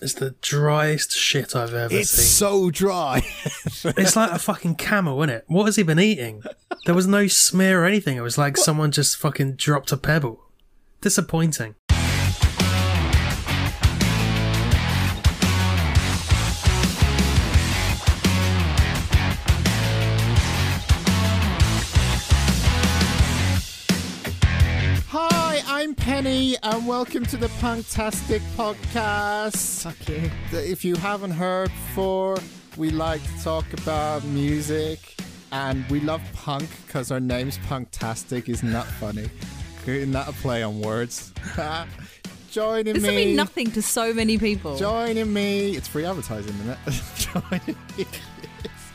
It's the driest shit I've ever It's seen. so dry. it's like a fucking camel, isn't it? What has he been eating? There was no smear or anything. It was like someone just fucking dropped a pebble. Disappointing. And welcome to the Punktastic Podcast. Fuck you. If you haven't heard before, we like to talk about music, and we love punk because our name's Punktastic. Isn't that funny? Isn't that a play on words? Joining This me. will mean nothing to so many people. Joining me. It's free advertising, isn't it? Joining me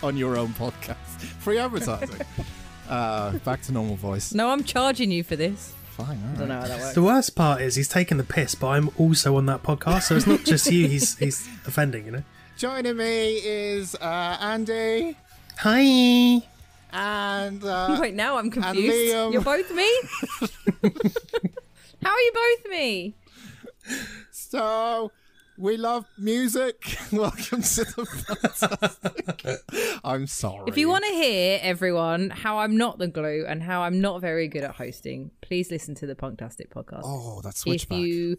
on your own podcast. Free advertising. uh, back to normal voice. no, I'm charging you for this. Fine. All I don't know how that works. The worst part is he's taking the piss, but I'm also on that podcast, so it's not just you he's he's offending, you know? Joining me is uh, Andy Hi. and uh, Wait, now I'm and confused. Liam. You're both me? how are you both me? so we love music. Welcome to the fantastic. I'm sorry. If you want to hear, everyone, how I'm not the glue and how I'm not very good at hosting, please listen to the Punktastic podcast. oh, that's if you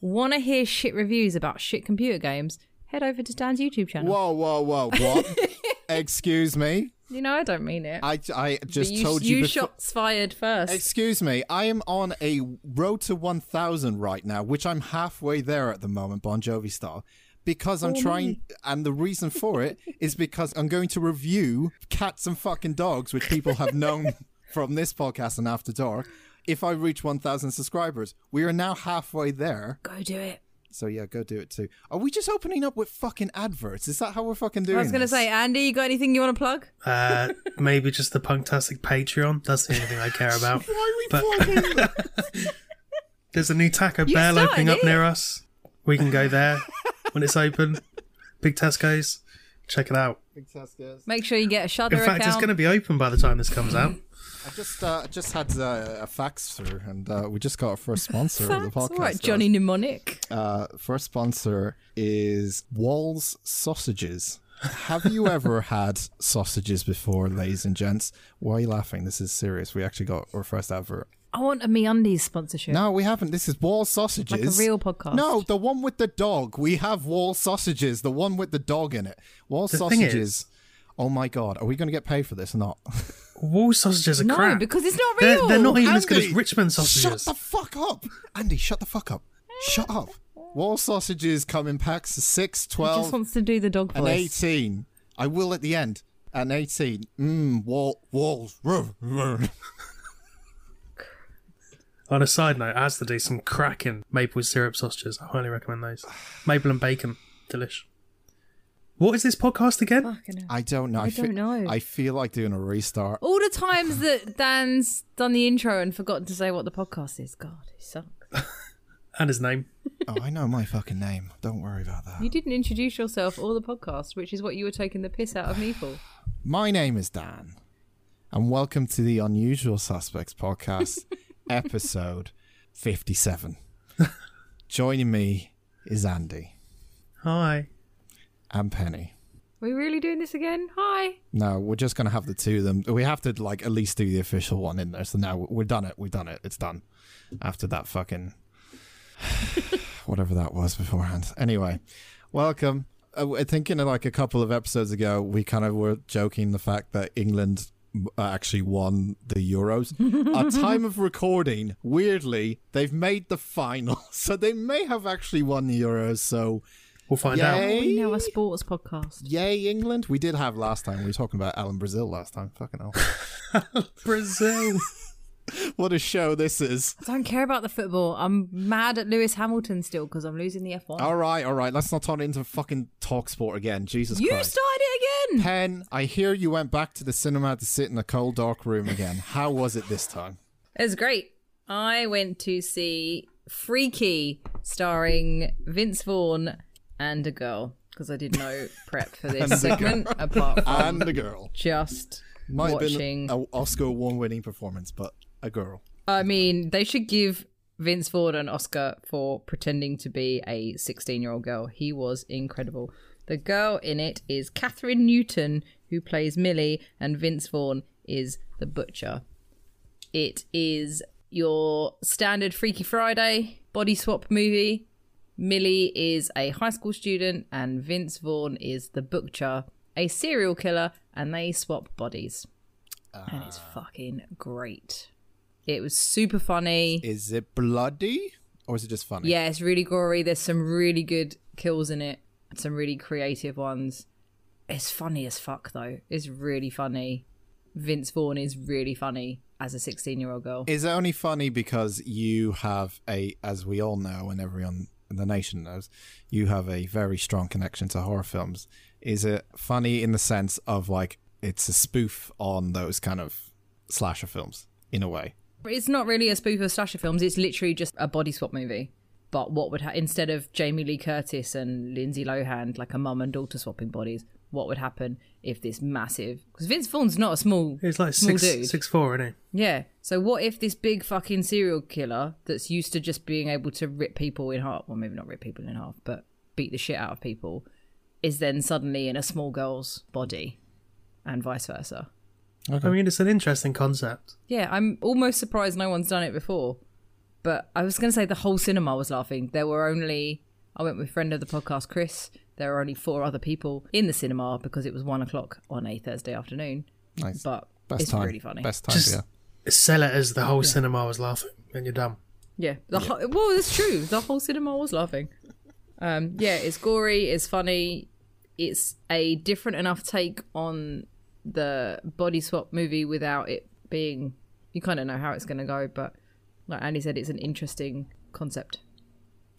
want to hear shit reviews about shit computer games, head over to Dan's YouTube channel. Whoa, whoa, whoa! What? Excuse me. You know, I don't mean it. I, I just you, told you. you before- shots fired first. Excuse me, I am on a road to 1000 right now, which I'm halfway there at the moment, Bon Jovi style, because I'm trying, and the reason for it is because I'm going to review cats and fucking dogs, which people have known from this podcast and After Dark. If I reach 1000 subscribers, we are now halfway there. Go do it. So yeah, go do it too. Are we just opening up with fucking adverts? Is that how we're fucking doing? It? I was going to this? say, Andy, you got anything you want to plug? Uh, maybe just the Punktastic Patreon. That's the only thing I care about. Why are But- we plugging that? There's a new Taco Bell started opening up it. near us. We can go there when it's open. Big Tesco's. Check it out. Big Tesco's. Make sure you get a Shudder In fact, account. it's going to be open by the time this comes out. I just uh, just had uh, a fax through, and uh, we just got our first sponsor of the podcast. All right, Johnny Mnemonic. Uh, first sponsor is Walls Sausages. Have you ever had sausages before, ladies and gents? Why are you laughing? This is serious. We actually got our first advert. I want a MeUndies sponsorship. No, we haven't. This is Wall Sausages. Like a real podcast. No, the one with the dog. We have Wall Sausages, the one with the dog in it. Wall The thing Sausages. is- oh my god, are we going to get paid for this or not? Wall sausages are No, crap. because it's not they're, real. they're not even as good as Andy, Richmond Shut sausages. the fuck up. Andy, shut the fuck up. Shut up. Wall sausages come in packs of 6, He 12, just wants to do the dog and voice. 18. I will at the end. And 18. Mmm, wall, walls. Ruh, ruh. On a side note, as to do some cracking maple syrup sausages. I highly recommend those. Maple and bacon, delish. What is this podcast again? I don't know. I fe- don't know. I feel like doing a restart. All the times that Dan's done the intro and forgotten to say what the podcast is. God, he sucks. And his name. Oh, I know my fucking name. Don't worry about that. You didn't introduce yourself or the podcast, which is what you were taking the piss out of me for. My name is Dan, and welcome to the Unusual Suspects podcast, episode 57. Joining me is Andy Hi. And Penny. Are we really doing this again? Hi. No, we're just gonna have the two of them. We have to like at least do the official one in there. So now we're done it. We've done it. It's done. After that fucking whatever that was beforehand. Anyway, welcome. Uh, I think in like a couple of episodes ago, we kind of were joking the fact that England uh, actually won the Euros. At time of recording, weirdly, they've made the final, so they may have actually won the Euros. So We'll find Yay. We now a sports podcast. Yay, England! We did have last time. We were talking about Alan Brazil last time. Fucking hell. Brazil. what a show this is. I don't care about the football. I'm mad at Lewis Hamilton still because I'm losing the F1. All right, all right. Let's not turn it into fucking talk sport again. Jesus you Christ. started it again. Pen, I hear you went back to the cinema to sit in a cold, dark room again. How was it this time? It was great. I went to see Freaky, starring Vince Vaughn and a girl, because I did no prep for this segment apart from And a girl. just Might watching. have been an Oscar award winning performance, but a girl. I mean, they should give Vince Vaughn an Oscar for pretending to be a 16 year old girl. He was incredible. The girl in it is Kathryn Newton, who plays Millie, and Vince Vaughn is the butcher. It is your standard Freaky Friday body swap movie. Millie is a high school student, and Vince Vaughn is the butcher, a serial killer, and they swap bodies. and it's ah. fucking great. It was super funny. Is it bloody or is it just funny? Yeah, it's really gory. There's some really good kills in it, some really creative ones. It's funny as fuck, though. It's really funny. Vince Vaughn is really funny as a 16 year old girl. Is it only funny because you have a, as we all know, and everyone the nation knows, you have a very strong connection to horror films? Is it funny in the sense of like it's a spoof on those kind of slasher films in a way? It's not really a spoof of slasher films. It's literally just a body swap movie. But what would ha- instead of Jamie Lee Curtis and Lindsay Lohan, like a mum and daughter swapping bodies, what would happen if this massive? Because Vince Vaughn's not a small, He's like small six dude. six four, isn't he? Yeah. So what if this big fucking serial killer that's used to just being able to rip people in half, well maybe not rip people in half, but beat the shit out of people, is then suddenly in a small girl's body, and vice versa. I mean, it's an interesting concept. Yeah, I'm almost surprised no one's done it before. But I was going to say the whole cinema was laughing. There were only, I went with friend of the podcast, Chris. There were only four other people in the cinema because it was one o'clock on a Thursday afternoon. Nice. But Best it's time. really funny. Best time. Just yeah. sell it as the whole cinema was laughing, and you're dumb. Yeah, the Whole, well, it's true. The whole cinema was laughing. Um, yeah, it's gory, it's funny, it's a different enough take on the body swap movie without it being. You kind of know how it's going to go, but like Andy said, it's an interesting concept.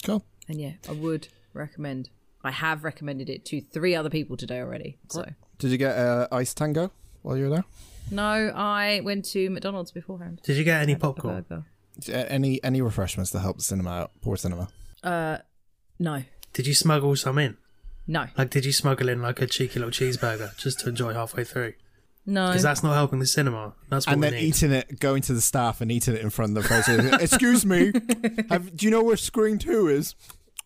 Cool. And yeah, I would recommend. I have recommended it to three other people today already. So Did you get uh, ice tango while you were there? no, I went to McDonald's beforehand. Did you get any popcorn? Any any refreshments to help the cinema out? Poor cinema. Uh, no, Did you smuggle some in? no, Like, did you smuggle in like a cheeky little cheeseburger just to enjoy halfway through? no. Because that's not helping the cinema. That's what and we then need. eating it, going to the staff and eating it in front of the person. Excuse me, have, do you know where screen two is?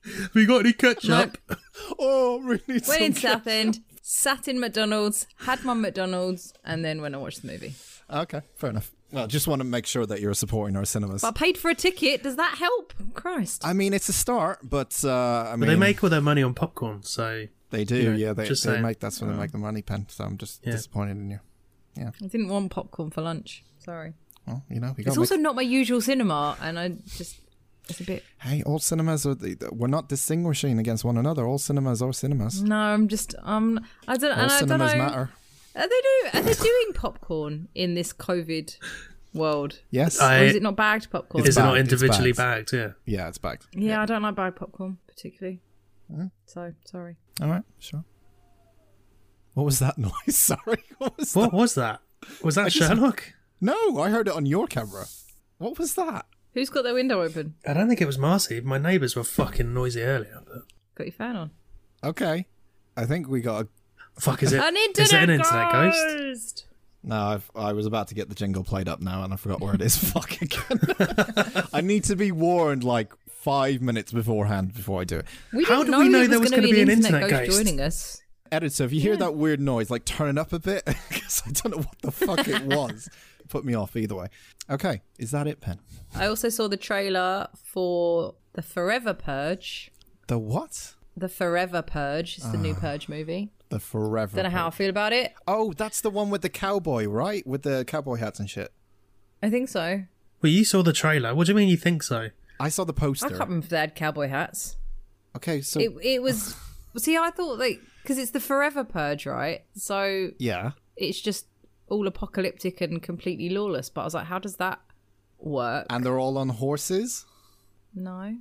we got any ketchup? Oh, really? Went some in ca- Southend, sat in McDonald's, had my McDonald's, and then went and watched the movie. Okay, fair enough. Well, just want to make sure that you're supporting our cinemas. But I paid for a ticket. Does that help? Christ. I mean, it's a start, but uh, I mean, But they make all their money on popcorn, so they do. you know, yeah, they, just they saying. make that's when they make the money pen. So I'm just Yeah. disappointed in you. Yeah, I didn't want popcorn for lunch. Sorry. Well, you know, we It's got. also not my usual cinema, and I just. It's a bit. Hey, all cinemas are. the- the- We're not distinguishing against one another. All cinemas are cinemas. No, I'm just. Um, I don't. All and I don't know. cinemas matter. Are they do? Are they doing popcorn in this COVID world? Yes. I- or is it not bagged popcorn? is it not individually bagged. bagged? Yeah. yeah, it's bagged. yeah, I don't like bagged popcorn particularly. Mm-hmm. So sorry. All right, sure. What was that noise? Sorry, what was What that? was that? Was that just- Sherlock? No, I heard it on your camera. What was that? Who's got their window open? I don't think it was Marcy. My neighbours were fucking noisy earlier. But Got your fan on. Okay, I think we got. A... fuck, is it? An is internet, it an internet ghost? ghost. No, I've, I was about to get the jingle played up now, and I forgot where it is. Fuck again. I need to be warned like five minutes beforehand before I do it. We How didn't we know there there was going to be an internet, internet ghost ghost? joining us. Editor, if you hear that weird noise, like turn it up a bit because I don't know what the fuck it was. Put me off either way. Okay, is that it, Pen? I also saw the trailer for the Forever Purge. The what? The Forever Purge is the new ah. Purge movie. The Forever. Don't know how I feel about it. Oh, that's the one with the cowboy, right? With the cowboy hats and shit. I think so. Well, you saw the trailer. What do you mean you think so? I saw the poster. I poster. can't remember if they had cowboy hats. Okay, so It it was. See, I thought like because it's the Forever Purge, right? So yeah, it's just all apocalyptic and completely lawless. But I was like, how does that work? and they're all on horses. no.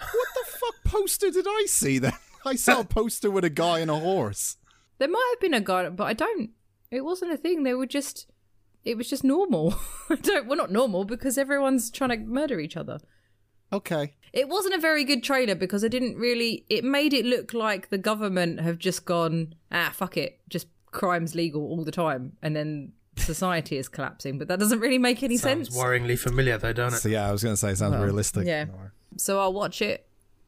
What the fuck poster did I see then? I saw a poster with a guy and a horse. There might have been a guy, but I don't. It wasn't a thing. They were just. It was just normal. I don't. Well, not normal because everyone's trying to murder each other. Okay. It wasn't a very good trailer because I didn't really. It made it look like the government have just gone ah fuck it, just crimes legal all the time, and then society is collapsing, but that doesn't really make any Sounds sense. worryingly familiar, though, don't it? So yeah, I was going to say it sounds realistic. yeah. So I'll watch it.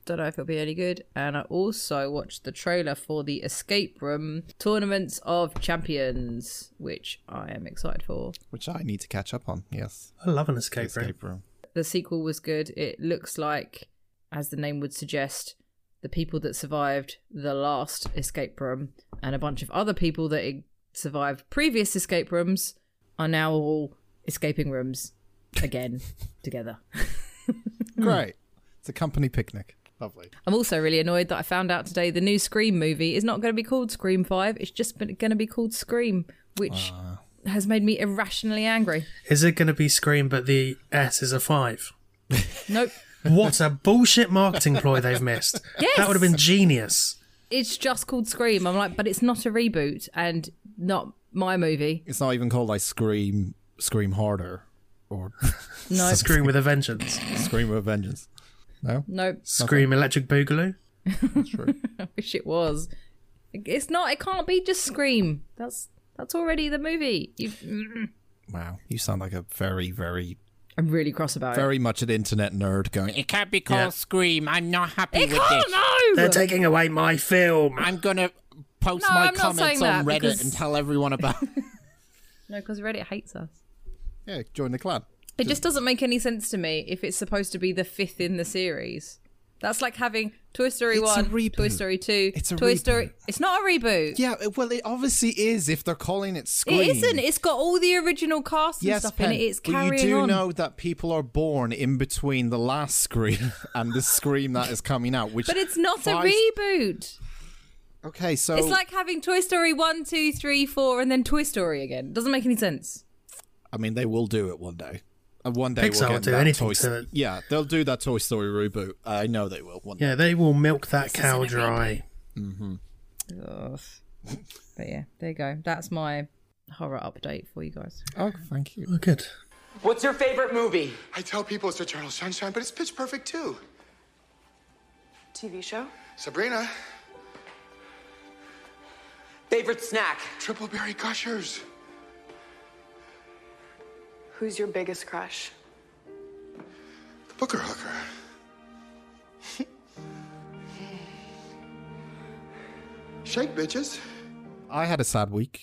Don't know if it'll be any good. And I also watched the trailer for the Escape Room Tournaments of Champions, which I am excited for. Which I need to catch up on. Yes. I love an escape, room. Escape room. The sequel was good. It looks like, as the name would suggest, the people that survived the last escape room and a bunch of other people that survived previous escape rooms are now all escaping rooms again together. Great. It's a company picnic. Lovely. I'm also really annoyed that I found out today the new Scream movie is not going to be called Scream 5. It's just going to be called Scream, which uh. has made me irrationally angry. Is it going to be Scream, but the S is a five? Nope. What a bullshit marketing ploy they've missed. Yes. That would have been genius. It's just called Scream. I'm like, but it's not a reboot and not my movie. It's not even called like Scream, Scream Harder, or No, Scream with a vengeance. Scream with a Vengeance. No, nope. Scream Electric Boogaloo. that's true. I wish it was. It's not. It can't be just Scream. That's that's already the movie. You, mm. wow, you sound like a very, very, I'm really cross about it. very much an internet nerd going. It can't be called Yeah. Scream. I'm not happy it. It with can't. this. No. They're taking away my film. I'm gonna post No, my I'm comments on Reddit because- and tell everyone about. no, because Reddit hates us. Yeah, join the clan. It just doesn't make any sense to me if it's supposed to be the fifth in the series. That's like having Toy Story It's 1, Toy. Story 2, It's a Toy reboot. Story. It's not a reboot. Yeah, well, it obviously is if they're calling it Scream. It isn't. It's got all the original cast and yes, stuff Pen, in it. It's but carrying you do on. know that people are born in between the last Scream and the Scream that is coming out. Which but it's not a reboot. Okay, so It's like having Toy Story 1, 2, 3, 4, and then Toy Story again. It doesn't make any sense. I mean, they will do it one day. And one day Pixar we'll will do anything Toy to it. Yeah, they'll do that Toy Story reboot. I know they will. One Yeah, they will milk that cow dry. Mm-hmm. Ugh. but yeah, there you go. That's my horror update for you guys. Oh, thank you. Oh, good. What's your favorite movie? I tell people it's Eternal Sunshine, but it's pitch perfect too. TV show? Sabrina, Favorite snack? triple berry gushers. Who's your biggest crush? The Booker Hooker. Shake, bitches. I had a sad week.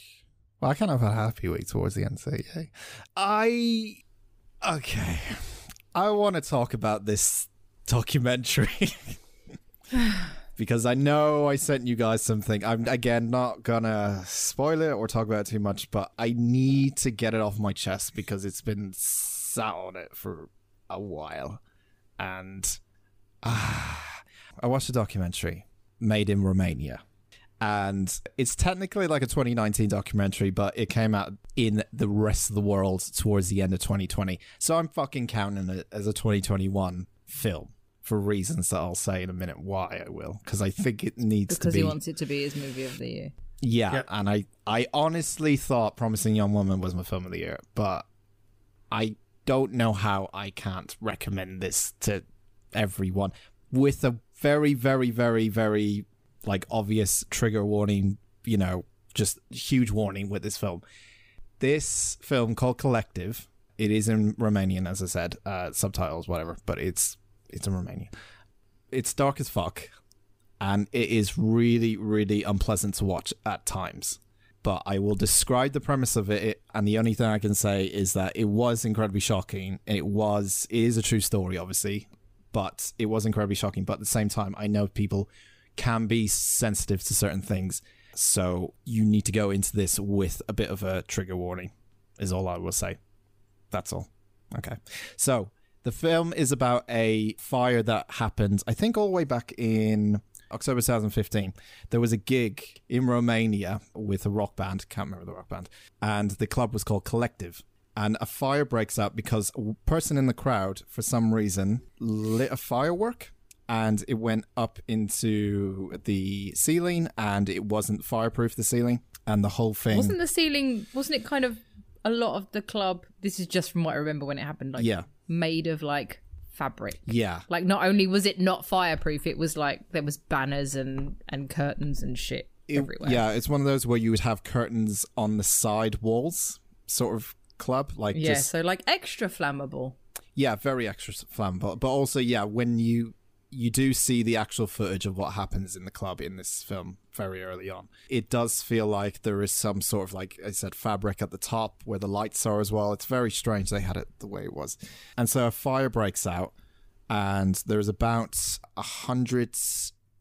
Well, I kind of had a happy week towards the end, so yay. I. Okay. I want to talk about this documentary. because I know I sent you guys something. I'm, again, not gonna spoil it or talk about it too much, but I need to get it off my chest because it's been sat on it for a while. And. ah, I watched a documentary made in Romania and it's technically like a 2019 documentary, but it came out in the rest of the world towards the end of 2020. So I'm fucking counting it as a 2021 film for reasons that I'll say in a minute why I will, because I think it needs Because to be. Because he wants it to be his movie of the year. Yeah, Yep. and I I honestly thought Promising Young Woman was my film of the year, but I don't know how I can't recommend this to everyone with a very very very very like obvious trigger warning, you know, just huge warning with this film. This film called Collective, it is in Romanian as I said, uh subtitles whatever, but it's it's in Romania. It's dark as fuck and it is really, really unpleasant to watch at times. But I will describe the premise of it, and the only thing I can say is that it was incredibly shocking, it was it is a true story, obviously, but it was incredibly shocking. But at the same time, I know people can be sensitive to certain things, so you need to go into this with a bit of a trigger warning. Is all I will say. That's all. Okay. So the film is about a fire that happened, I think, all the way back in October 2015. There was a gig in Romania with a rock band, can't remember the rock band, and the club was called Collective. And a fire breaks out because a person in the crowd, for some reason, lit a firework and it went up into the ceiling and it wasn't fireproof, the ceiling. And the whole thing. Wasn't the ceiling? Wasn't it kind of a lot of the club? This is just from what I remember when it happened. Like Yeah. Made of like fabric. yeah. Like not only was it not fireproof, it was like there was banners and and curtains and shit It- everywhere. Yeah, it's one of those where you would have curtains on the side walls sort of club. Like Yeah, just so like extra flammable. yeah, very extra flammable. But also, yeah, when you you do see the actual footage of what happens in the club in this film very early on, it does feel like there is some sort of like I said, fabric at the top where the lights are as well. It's very strange they had it the way it was, and so a fire breaks out, and there's about a hundred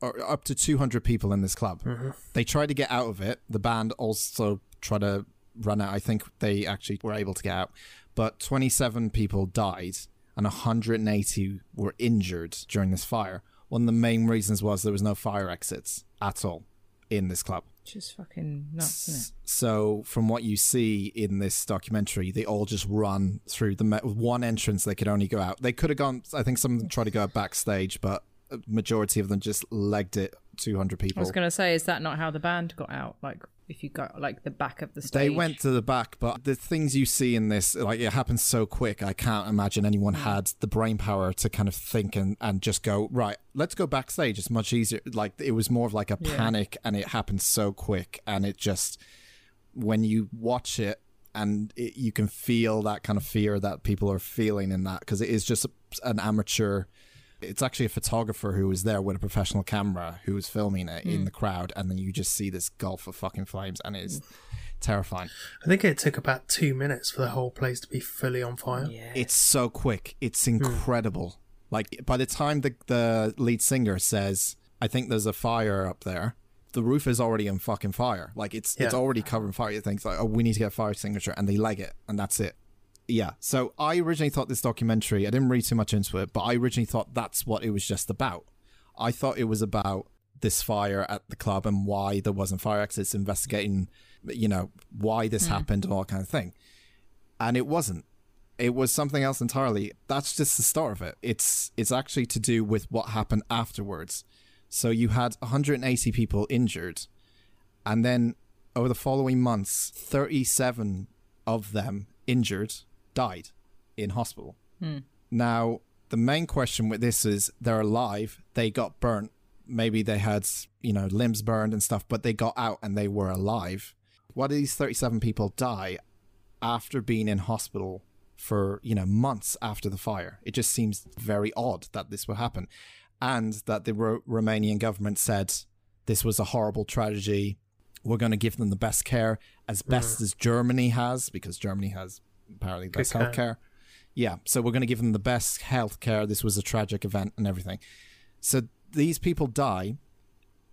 or up to two hundred people in this club. Mm-hmm. They try to get out of it. The band also try to run out. I think they actually were able to get out, but 27 people died and 180 were injured during this fire. One of the main reasons was there was no fire exits at all in this club. Just fucking nuts, isn't it? So, from what you see in this documentary, they all just run through the me- one entrance. They could only go out. They could have gone. I think some of them tried to go out backstage, but a majority of them just legged it. Two hundred people. I was going to say, is that not how the band got out? Like, if you got like the back of the stage. They went to the back, but the things you see in this, like it happens so quick. I can't imagine anyone mm. had the brain power to kind of think and, and just go right. Let's go backstage. It's much easier. Like it was more of like a Yeah. panic, and it happened so quick, and it just when you watch it and it, you can feel that kind of fear that people are feeling in that because it is just an amateur it's actually a photographer who was there with a professional camera who was filming it in hmm. the crowd and then you just see this gulf of fucking flames and it's terrifying. I think it took about two minutes for the whole place to be fully on fire. Yeah. it's so quick. It's hmm. incredible. Like by the time the, the lead singer says i think there's a fire up there the roof is already in fucking fire. Like it's it's already covered in fire. You think like oh we need to get a fire extinguisher and they leg it and that's it yeah. So i originally thought this documentary i didn't read too much into it but i originally thought that's what it was just about. I thought it was about this fire at the club and why there wasn't fire exits investigating you know why this hmm. happened and all kind of thing. And it wasn't. It was something else entirely. That's just the start of it. It's it's actually to do with what happened afterwards. So you had 180 people injured and then over the following months 37 of them injured died in hospital. Hmm. Now the main question with this is they're alive they got burnt maybe they had you know limbs burned and stuff but they got out and they were alive. Why did these 37 people die after being in hospital for you know months after the fire? It just seems very odd that this would happen. And that the Ro- romanian government said this was a horrible tragedy. We're going to give them the best care as best mm. as germany has because germany has apparently that's best care. health care yeah so we're going to give them the best health care this was a tragic event and everything. So these people die.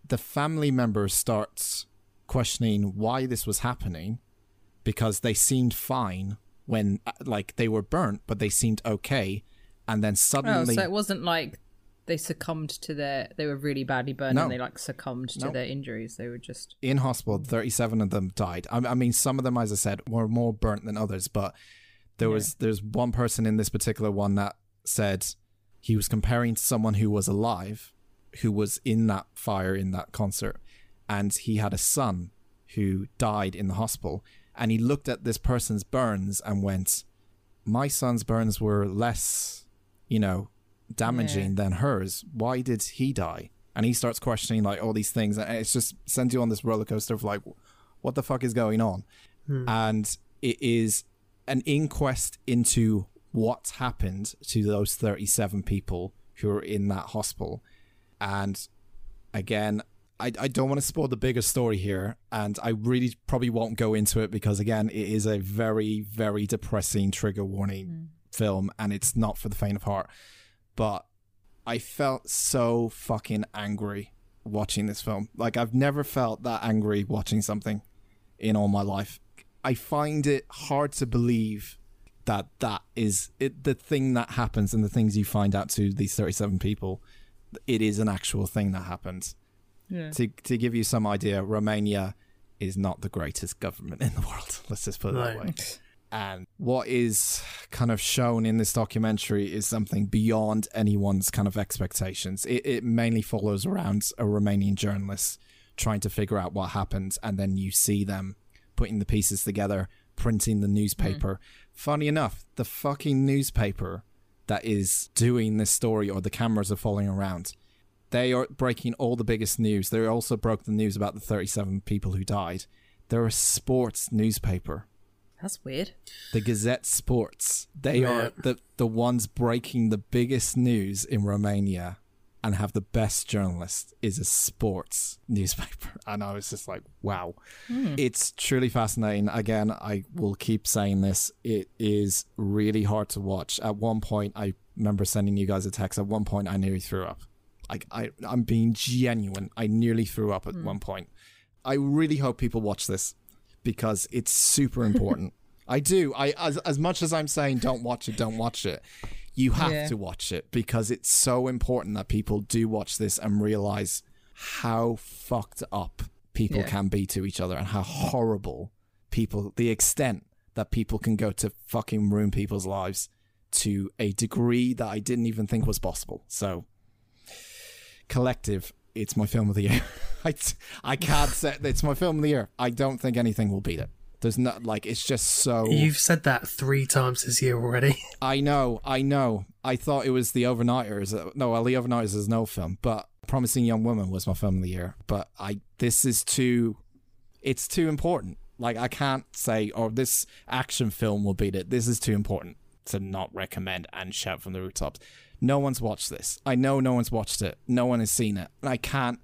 The family members starts questioning why this was happening because they seemed fine when uh, like they were burnt but they seemed okay. And then suddenly, Oh, suddenly so it wasn't like they succumbed to their. They were really badly burned No. and they like succumbed to No. their injuries. They were just. in hospital 37 of them died I, I mean some of them as i said were more burnt than others but there was there's one person in this particular one that said he was comparing to someone who was alive who was in that fire in that concert and he had a son who died in the hospital and he looked at this person's burns and went my son's burns were less you know damaging than hers why did he die? And he starts questioning like all these things and it's just sends you on this roller coaster of like what the fuck is going on? Hmm. And it is an inquest into what happened to those 37 people who are in that hospital. And again I, I don't want to spoil the bigger story here and i really probably won't go into it because again it is a very very depressing trigger warning hmm. film and it's not for the faint of heart but i felt so fucking angry watching this film like i've never felt that angry watching something in all my life i find it hard to believe that that is it, the thing that happens and the things you find out to these 37 people it is an actual thing that happened Yeah. to to give you some idea, Romania is not the greatest government in the world. Let's just put it that way. And what is kind of shown in this documentary is something beyond anyone's kind of expectations. It, it mainly follows around a Romanian journalist trying to figure out what happened, and then you see them putting the pieces together, printing the newspaper. Mm. Funny enough, the fucking newspaper that is doing this story or the cameras are following around they are breaking all the biggest news. They also broke the news about the 37 people who died. They're a sports newspaper. That's weird. The Gazette Sports. They Yeah. are the the ones breaking the biggest news in Romania and have the best journalist is a sports newspaper. And I was just like, wow. Hmm. It's truly fascinating. Again, I will keep saying this. It is really hard to watch. At one point, I remember sending you guys a text. At one point, I nearly threw up. Like I, I'm being genuine. I nearly threw up at hmm. one point. I really hope people watch this because it's super important. I do. I as as much as I'm saying don't watch it, don't watch it. You have Yeah. to watch it because it's so important that people do watch this and realize how fucked up people Yeah. can be to each other and how horrible people the extent that people can go to fucking ruin people's lives to a degree that I didn't even think was possible. So collective it's my film of the year. I, I can't say it's my film of the year. I don't think anything will beat it. There's not like it's just so You've said that three times this year already. i know i know. I thought it was the overnighters Uh, no well the overnighters is no film but promising young woman was my film of the year but i this is too it's too important. Like i can't say oh this action film will beat it. This is too important to not recommend and shout from the rooftops no one's watched this i know no one's watched it no one has seen it and i can't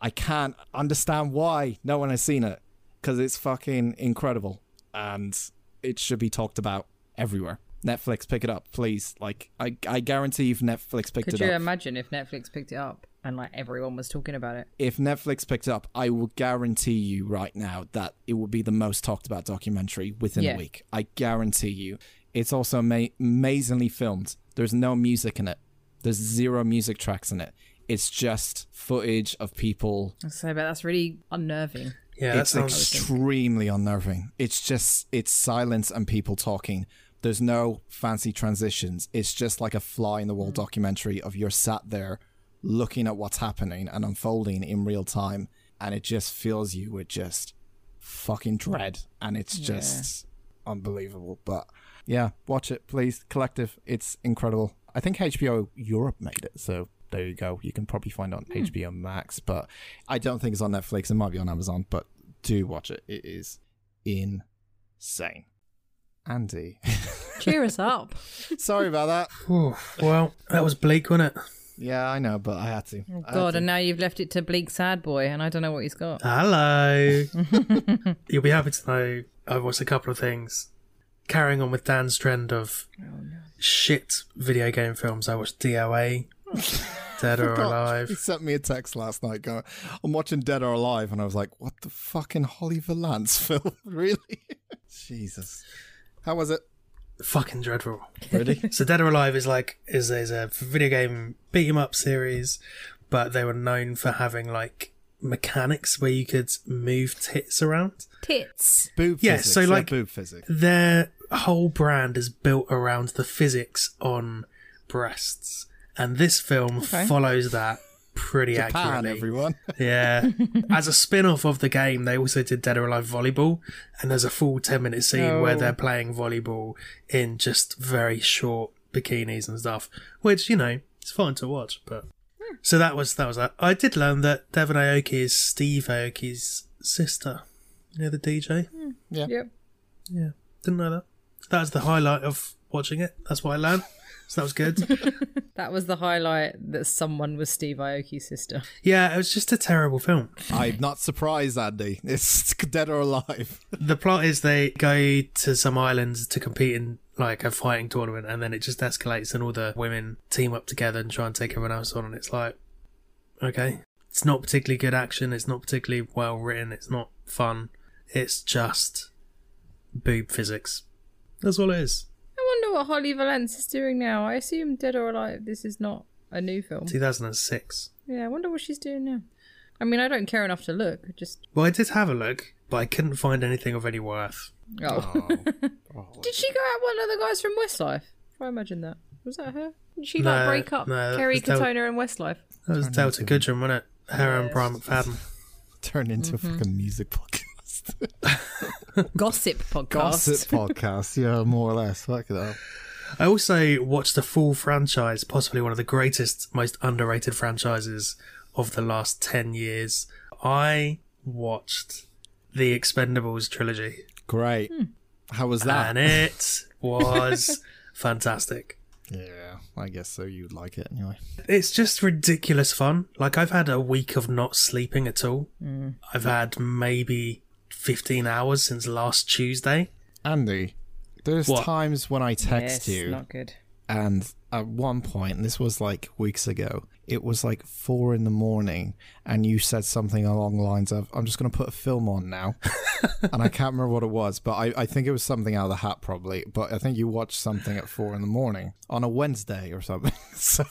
i can't understand why no one has seen it because it's fucking incredible and it should be talked about everywhere netflix pick it up please like i, I guarantee if netflix picked Could it up. Could you imagine if Netflix picked it up and like everyone was talking about it? if Netflix picked it up, I will guarantee you right now that it will be the most talked about documentary within Yeah. a week. I guarantee you. It's also ama- amazingly filmed. There's no music in it. There's zero music tracks in it. It's just footage of people. I say, but that's really unnerving. Yeah, it's sounds. extremely unnerving. It's just it's silence and people talking. There's no fancy transitions. It's just like a fly in the wall mm. documentary of you're sat there looking at what's happening and unfolding in real time and it just fills you with just fucking dread and it's just unbelievable. But yeah, watch it please. Collective, it's incredible. I think HBO Europe made it, so there you go. You can probably find it on hmm. HBO Max, but I don't think it's on Netflix. It might be on Amazon, but do watch it. It is insane. Andy, Cheer us up. sorry about that. Whew, well, that was bleak, wasn't it? Yeah, I know, but I had to. Oh I had God, to. and now you've left it to Bleak Sad Boy, and I don't know what he's got. Hello. You'll be happy to know I've watched a couple of things. Carrying on with Dan's trend of oh, shit video game films, I watched DOA, Dead or Alive. He sent me a text last night going, I'm watching Dead or Alive. And I was like, what the fucking Holly Valance film? really? Jesus. How was it? Fucking dreadful. Really? So Dead or Alive is like is is a video game beat 'em up series, but they were known for having like mechanics where you could move tits around. Tits. boob Yeah, physics. so, yeah, like- boob physics. Their whole brand is built around the physics on breasts, and this film Okay. follows that pretty Japan, accurately. everyone. Yeah. As a spin off of the game, they also did Dead or Alive Volleyball, and there's a full 10 minute scene where they're playing volleyball in just very short bikinis and stuff, which, you know, it's fine to watch, but. So that was that was that. I did learn that Devon Aoki is Steve Aoki's sister. You know the DJ? Hmm. Yeah. Yep. Yeah. Didn't know that. That was the highlight of watching it. That's what I learned. So that was good. That was the highlight that someone was Steve Aoki's sister. yeah, it was just a terrible film. I'm not surprised, Andy. It's Dead or Alive. The plot is they go to some islands to compete in like a fighting tournament, and then it just escalates, and all the women team up together and try and take everyone else on. And it's like, okay, it's not particularly good action. It's not particularly well written. It's not fun. It's just boob physics. That's all it is. I wonder what Holly Valance is doing now. I assume Dead or Alive, this is not a new film. 2006. Yeah, I wonder what she's doing now. I mean, I don't care enough to look. I Just Well, I did have a look, but I couldn't find anything of any worth. oh. Did she go out one of the guys from Westlife? If I imagine that. Was that her? Did she like No, break up no, that Kerry was Del- Katona and Westlife? That was Delta Goodrem, wasn't it? Her and Brian McFadden. Turned into Mm-hmm. a fucking music podcast. Gossip podcast. Gossip podcast. Yeah, more or less. Fuck it up. I also watched the full franchise, possibly one of the greatest, most underrated franchises of the last 10 years. I watched the Expendables trilogy. Great. Hmm. How was that? and it was fantastic. yeah, I guess so. You'd like it anyway. It's just ridiculous fun. Like I've had a week of not sleeping at all. Hmm. I've had maybe 15 hours since last Tuesday. Andy, there's What? times when I text yes, you, not good. and at one point, and this was like weeks ago, it was like four in the morning, and you said something along the lines of, I'm just going to put a film on now. and I can't remember what it was, but I, I think it was something out of the hat probably. But I think you watched something at four in the morning on a Wednesday or something. so,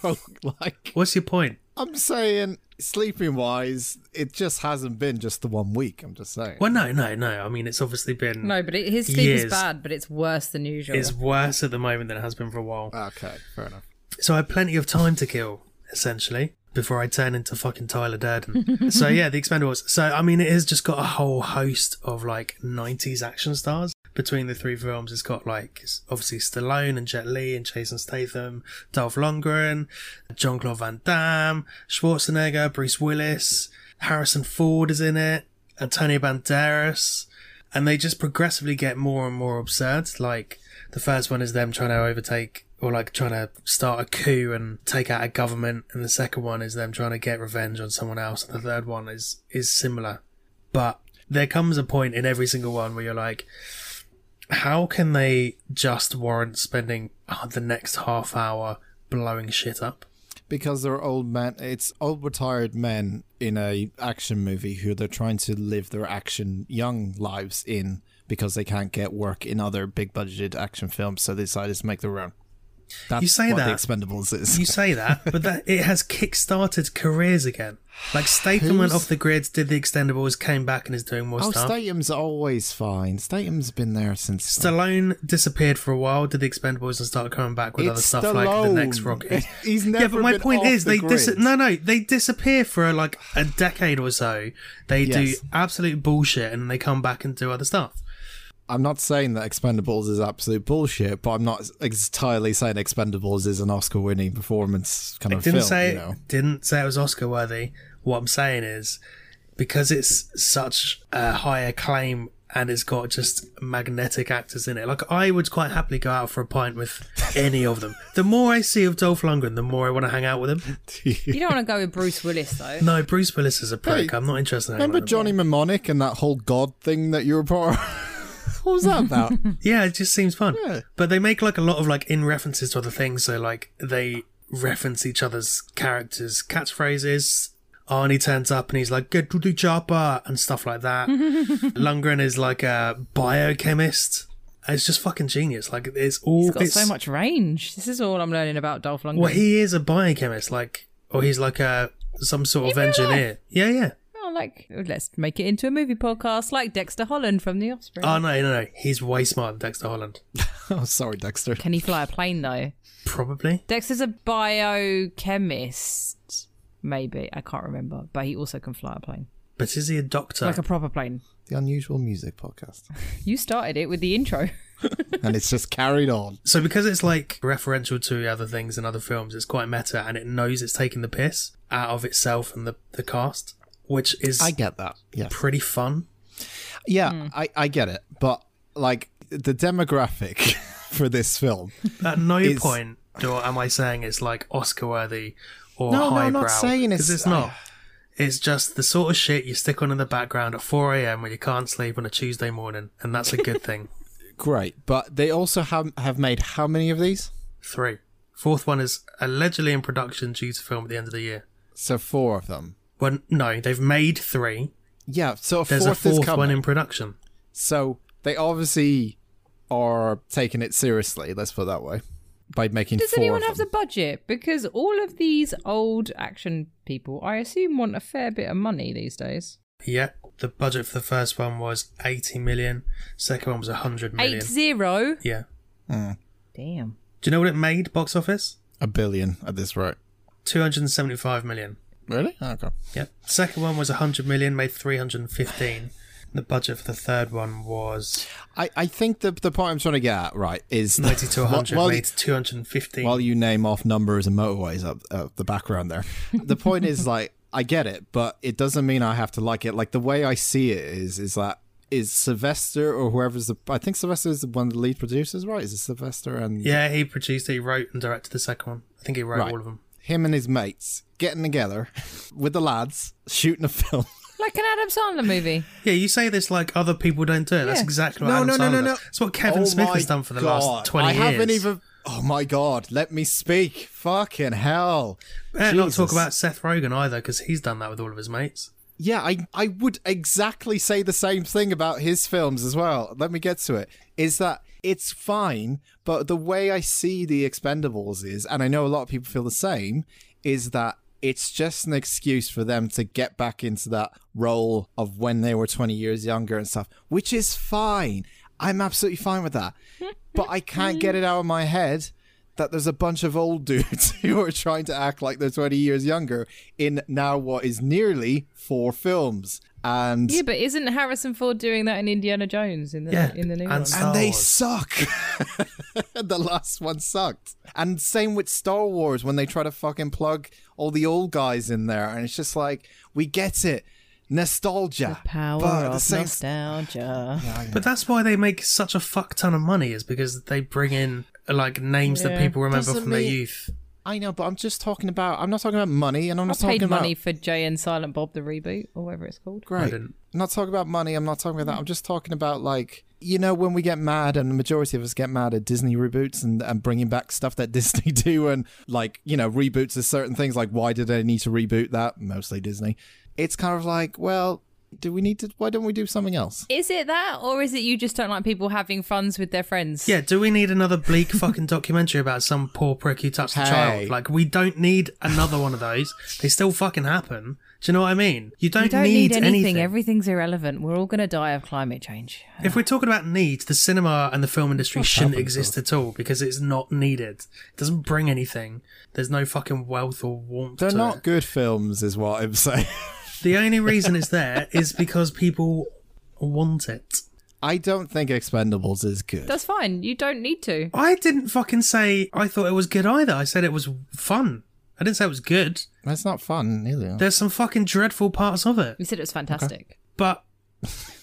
like, What's your point? I'm saying, sleeping wise, it just hasn't been just the one week. I'm just saying. Well, no, no, no. I mean, it's obviously been No, but it, his sleep Years. is bad, but it's worse than usual. it's worse at the moment than it has been for a while. Okay, fair enough. So I had plenty of time to kill, essentially, before I turn into fucking Tyler Durden. so yeah, the Expendables. So I mean, it has just got a whole host of like '90s action stars between the three films. It's got like obviously Stallone and Jet Li and Jason Statham, Dolph Lundgren, John Claude Van Damme, Schwarzenegger, Bruce Willis, Harrison Ford is in it, Antonio Banderas, and they just progressively get more and more absurd. Like the first one is them trying to overtake or like trying to start a coup and take out a government, and the second one is them trying to get revenge on someone else, and the third one is is similar. But there comes a point in every single one where you're like, how can they just warrant spending uh, the next half hour blowing shit up? because they're old men it's old retired men in a action movie who they're trying to live their action young lives in because they can't get work in other big budgeted action films so they decided to make their own that's You say what that. the expendables is You say that, but that it has kick-started careers again. Like Statham went off the grids, did the Expendables, came back and is doing more oh stuff. Statham's always fine Statham's been there since Stallone disappeared for a while, did the Expendables, and started coming back with It's other stuff like the next Rocket. He's yeah, but my point is, the they dis- no, no, they disappear for like a decade or so. They do absolute bullshit, and they come back and do other stuff. I'm not saying that Expendables is absolute bullshit, but I'm not entirely saying Expendables is an Oscar-winning performance kind I of didn't film. say you know? didn't say it was Oscar worthy. What I'm saying is because it's such a high acclaim and it's got just magnetic actors in it. Like I would quite happily go out for a pint with any of them. The more I see of Dolph Lundgren, the more I want to hang out with him. You don't want to go with Bruce Willis though. No, Bruce Willis is a prick. Hey, I'm not interested in hanging Remember. Johnny Mnemonic and that whole God thing that you were part of? What was that about? Yeah, it just seems fun. Yeah. But they make like a lot of like in references to other things. So like they reference each other's characters' catchphrases. Arnie turns up and he's like, get to the chopper and stuff like that. Lundgren is like a biochemist. It's just fucking genius. Like it's all He's got it's, so much range. This is all I'm learning about Dolph Lundgren. Well, he is a biochemist, like or he's like a some sort of engineer. Yeah, yeah. Oh, like let's make it into a movie podcast, like Dexter Holland from The Offspring. Oh no, no, no. He's way smarter than Dexter Holland. oh, sorry, Dexter. Can he fly a plane though? Probably. Dexter's a biochemist, maybe I can't remember, but he also can fly a plane, But is he a doctor? like a proper plane. The Unusual Music Podcast. You started it with the intro. and it's just carried on. So because it's like referential to other things and other films, it's quite meta and it knows it's taking the piss out of itself and the, the cast, which is I get that. Yeah. pretty fun. Yeah, I, I get it. But, like, the demographic for this film. At no It's- point do am I saying it's like Oscar worthy or No, no, I'm not saying it's- it's not. It's just the sort of shit you stick on in the background at 4 a.m. when you can't sleep on a Tuesday morning, and that's a good thing. Great. But they also have, have made how many of these? Three. Fourth one is allegedly in production due to film at the end of the year. So, four of them. Well, no, they've made three. Yeah, so a There's fourth, a is fourth coming. one in production. So, they obviously are taking it seriously, let's put it that way, by making Does four anyone of have the budget? Because all of these old action people, I assume, want a fair bit of money these days. Yeah, the budget for the first one was 80 million. Second one was 100 million. Eight zero. Yeah. Hmm. Damn. Do you know what it made box office? A billion at this rate. 275 million. Really? Oh, okay. Yep. Second one was 100 million, made 315. The budget for the third one was I, I think the the point I'm trying to get at, right, is 90 to 100, while, made 215. while you name off numbers and motorways up, up the background there, the point is like I get it, but it doesn't mean I have to like it. Like the way I see it is is that is Sylvester or whoever's the. I think Sylvester is one of the lead producers, right? Is it Sylvester and Yeah, he produced he wrote and directed the second one. I think he wrote Right. all of them. Him and his mates getting together with the lads shooting a film? Like an Adam Sandler movie. Yeah, you say this like other people don't do it. That's Yeah. exactly what No, Adam no, no, Sandler no, does. no. It's what Kevin Oh Smith my has done for the God. last 20 I years. haven't even. Oh my god, let me speak. Fucking hell. Better not talk Jesus. about Seth Rogen either, because he's done that with all of his mates. Yeah, I, I would exactly say the same thing about his films as well. Let me get to it. Is that it's fine, but the way I see the Expendables is, and I know a lot of people feel the same, is that it's just an excuse for them to get back into that role of when they were 20 years younger and stuff, which is fine. I'm absolutely fine with that. But I can't get it out of my head that there's a bunch of old dudes who are trying to act like they're 20 years younger in now what is nearly four films. And Yeah, but isn't Harrison Ford doing that in Indiana Jones in the Yeah, in the new and one? so- and they Star suck. the last one sucked. And same with Star Wars when they try to fucking plug all the old guys in there. And it's just like, we get it. Nostalgia. Power but at the of same nostalgia. But that's why they make such a fuck ton of money, is because they bring in like names that people remember Doesn't from their youth. I know, but I'm just talking about, I'm not talking about money and I'm I not paid about money for Jay and Silent Bob the reboot or whatever it's called. Great. didn't. I'm not talking about money. I'm not talking about that. I'm just talking about like you know when we get mad, and the majority of us get mad at Disney reboots and, and bringing back stuff that Disney do, and like you know reboots of certain things. Like why did they need to reboot that? Mostly Disney. It's kind of like well, do we need to? Why don't we do something else? Is it that, or is it you just don't like people having funs with their friends? Yeah, do we need another bleak fucking documentary about some poor prick who touched a child? Like, we don't need another one of those. They still fucking happen. Do you know what I mean? You don't, You don't need, need anything. anything. Everything's irrelevant. We're all going to die of climate change. If we're talking about needs, the cinema and the film industry What's shouldn't exist at all because it's not needed. It doesn't bring anything. There's no fucking wealth or warmth. They're to not it. good films, is what I'm saying. The only reason it's there is because people want it. I don't think Expendables is good. That's fine. You don't need to. I didn't fucking say I thought it was good either. I said it was fun. I didn't say it was good. That's not fun either. There's some fucking dreadful parts of it. We said it was fantastic. But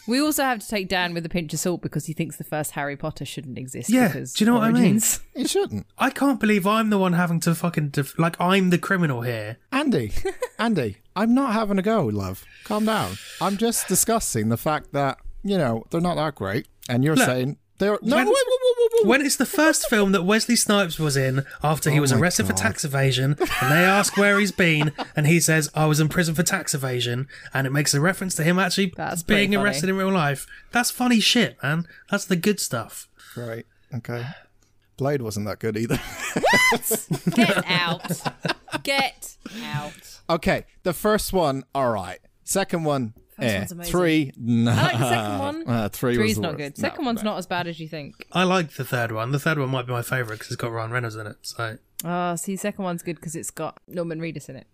We also have to take Dan with a pinch of salt because he thinks the first Harry Potter shouldn't exist. Yeah, because do you know what I mean? Origins. It shouldn't. I can't believe I'm the one having to fucking def- like I'm the criminal here. Andy, Andy, I'm not having a go, love. Calm down. I'm just discussing the fact that, you know, they're not that great. And you're Look, saying they're. No, when- wait, wait, wait, wait, wait. When it's the first film that Wesley Snipes was in after he Oh was my arrested for tax evasion, and they ask where he's been, and he says, I was in prison for tax evasion, and it makes a reference to him actually That's being arrested in real life. That's funny shit, man. That's the good stuff. Right. Okay. Blade wasn't that good either. Get out. Get out. okay. The first one, all right. Second one, First eh. one's amazing. Three, no. I like the second one. Uh, three was Three's the not worst. good. No, Second one's no. not as bad as you think. I like the third one. The third one might be my favourite because it's got Ryan Reynolds in it. So Ah, see, second one's good because it's got Norman Reedus in it.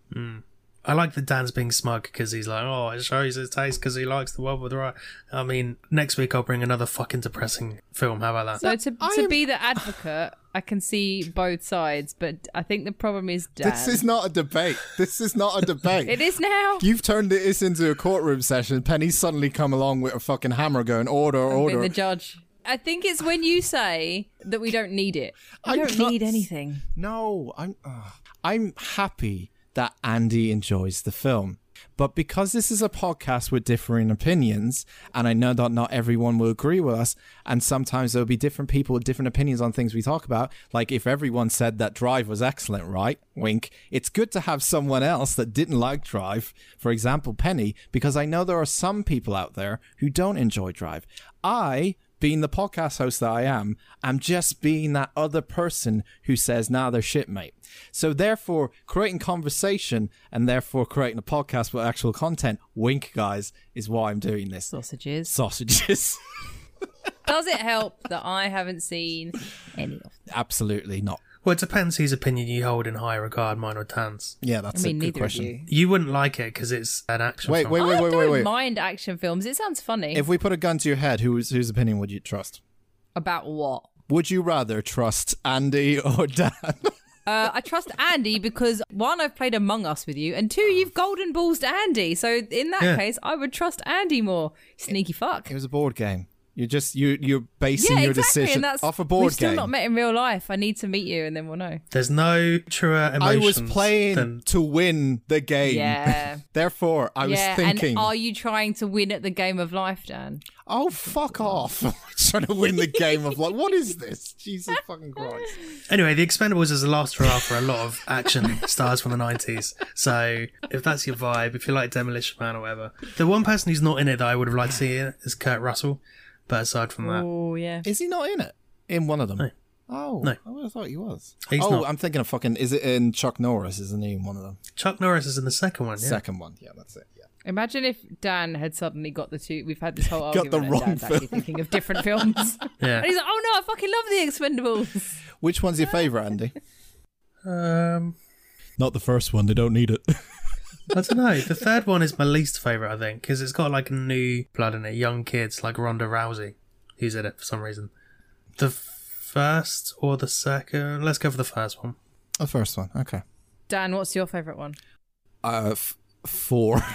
I like that Dan's being smug because he's like, oh, it shows his taste because he likes the world with right. I mean, next week I'll bring another fucking depressing film. How about that? So to, to am- be the advocate, I can see both sides, but I think the problem is Dan. This is not a debate. This is not a debate. it is now. You've turned this into a courtroom session. Penny's suddenly come along with a fucking hammer going, order, Being order. the judge. I think it's when you say that we don't need it. We I'm don't not- need anything. No, I'm uh, I'm happy that Andy enjoys the film. But because this is a podcast with differing opinions, and I know that not everyone will agree with us, and sometimes there'll be different people with different opinions on things we talk about. Like if everyone said that Drive was excellent, right? Wink. It's good to have someone else that didn't like Drive, for example, Penny, because I know there are some people out there who don't enjoy Drive. I being the podcast host that I am, I'm just being that other person who says, nah, they're shit, mate. So therefore, creating conversation and therefore creating a podcast with actual content, wink, guys, is why I'm doing this. Sausages. Sausages. Does it help that I haven't seen any of them? Absolutely not. Well, it depends whose opinion you hold in high regard, mine or Dan's. Yeah, I that's mean, a good neither question. of you. You wouldn't like it because it's an action Wait, film. wait, wait, I wait, don't wait, wait. mind action films. It sounds funny. If we put a gun to your head, whose whose opinion would you trust? About what? Would you rather trust Andy or Dan? Uh, I trust Andy because one, I've played Among Us with you, and two, you've golden balls to Andy. So in that Yeah. case, I would trust Andy more. Sneaky fuck. It was a board game. You just you you're basing Yeah, your exactly. decision And that's off a board We've still game. not met in real life. I need to meet you, and then we'll know. There's no truer emotions. I was playing than to win the game. Yeah. Therefore, I was thinking, and are you trying to win at the game of life, Dan? "Oh, fuck off!" trying to win the game of like, what is this? Jesus fucking Christ! Anyway, The Expendables is a last hurrah for a lot of action stars from the 90s. So, if that's your vibe, if you like Demolition Man or whatever. The one person who's not in it that I would have liked to see is Kurt Russell. But aside from that, Oh yeah. Is he not in it? In one of them? No. Oh, No. I would have thought he was. He's oh, not. I'm thinking of fucking. Is it in Chuck Norris? Isn't he in one of them? Chuck Norris is in the second one, yeah. Second one. Yeah, that's it. Yeah. Imagine if Dan had suddenly got the two. We've had this whole Got argument. the and wrong Dan's actually film. thinking of different films. Yeah. And he's like, "Oh no, I fucking love the Expendables." Which one's your favorite, Andy? Um, Not the first one. They don't need it. I don't know. The third one is my least favourite, I think, because it's got like new blood in it. Young kids like Ronda Rousey, who's in it for some reason. The first or the second? Let's go for the first one. the first one. Okay. Dan, what's your favorite one? Uh, f- four.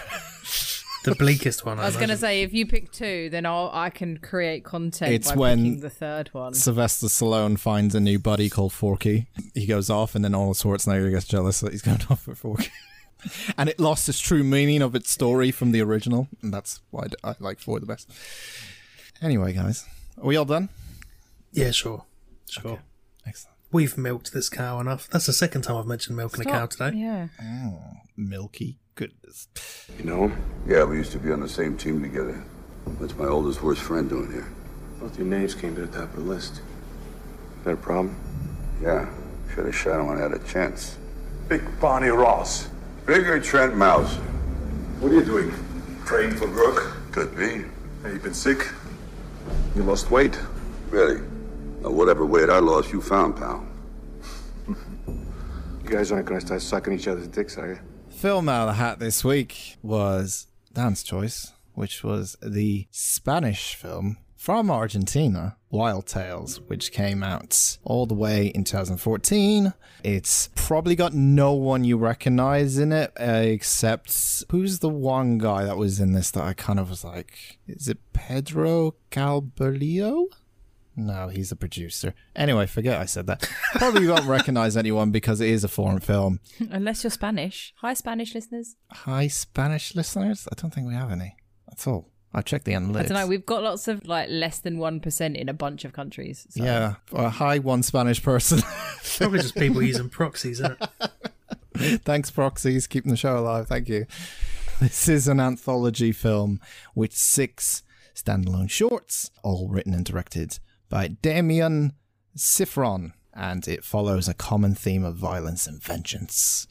The bleakest one. I, I was going to say, if you pick two, then I'll, I can create content It's by when- picking the third one. Sylvester Stallone finds a new buddy called Forky. He goes off, and then all Arnold Schwarzenegger gets jealous that he's going off with Forky. and it lost its true meaning of its story from the original, and that's why I like four the best. Anyway, guys, are we all done? Yeah, sure. Sure. Excellent. We've milked this cow enough. That's the second time I've mentioned milking a cow today. Yeah. Oh, milky goodness. You know him? Yeah, we used to be on the same team together. That's my oldest worst friend doing here. Both your names came to the top of the list. Is that a problem? Yeah, should have shot him when I had a chance. Big Barney Ross. Bigger Trent Mouse. What are you doing? Praying for Brooke? Could be. Have you been sick? You lost weight? Really. Now, whatever weight I lost, you found, pal. You guys aren't gonna start sucking each other's dicks, are you? Film out of the hat this week was Dan's choice, which was the Spanish film from Argentina, Wild Tales, which came out all the way in 2014. It's probably got no one you recognize in it, uh, except who's the one guy that was in this that I kind of was like, is it Pedro Calberillo? No, he's a producer. Anyway, forget I said that. Probably won't recognize anyone because it is a foreign film. Unless you're Spanish. Hi, Spanish listeners. Hi, Spanish listeners. I don't think we have any. That's all. I checked the analytics. I don't know. We've got lots of like less than one percent in a bunch of countries. So. yeah, a high one Spanish person. Probably just people using proxies, isn't it? Thanks, proxies, keeping the show alive. Thank you. This is an anthology film with six standalone shorts, all written and directed by Damien Szifron, and it follows a common theme of violence and vengeance.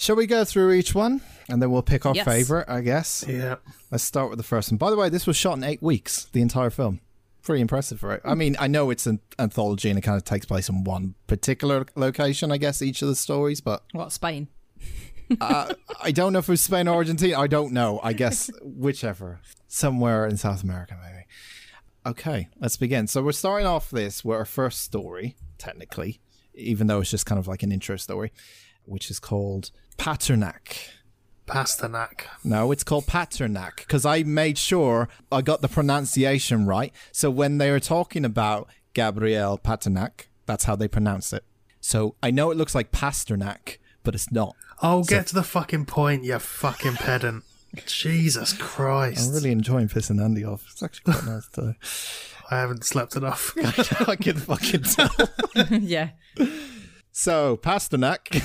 Shall we go through each one and then we'll pick our Yes. favorite, I guess? Yeah. Let's start with the first one. By the way, this was shot in eight weeks, the entire film. Pretty impressive, right? I mean, I know it's an anthology and it kind of takes place in one particular location, I guess, each of the stories, but What Spain? uh, I don't know if it was Spain or Argentina. I don't know. I guess whichever. Somewhere in South America, maybe. Okay, let's begin. So we're starting off this with our first story, technically, even though it's just kind of like an intro story, which is called Paternak. Pasternak. No, it's called Paternak because I made sure I got the pronunciation right. So when they were talking about Gabriel Paternak, that's how they pronounce it. So I know it looks like Pasternak, but it's not. Oh, get to the fucking point, you fucking pedant. Jesus Christ. I'm really enjoying pissing Andy off. It's actually quite nice to. I haven't slept enough. I can fucking tell. yeah. So Pasternak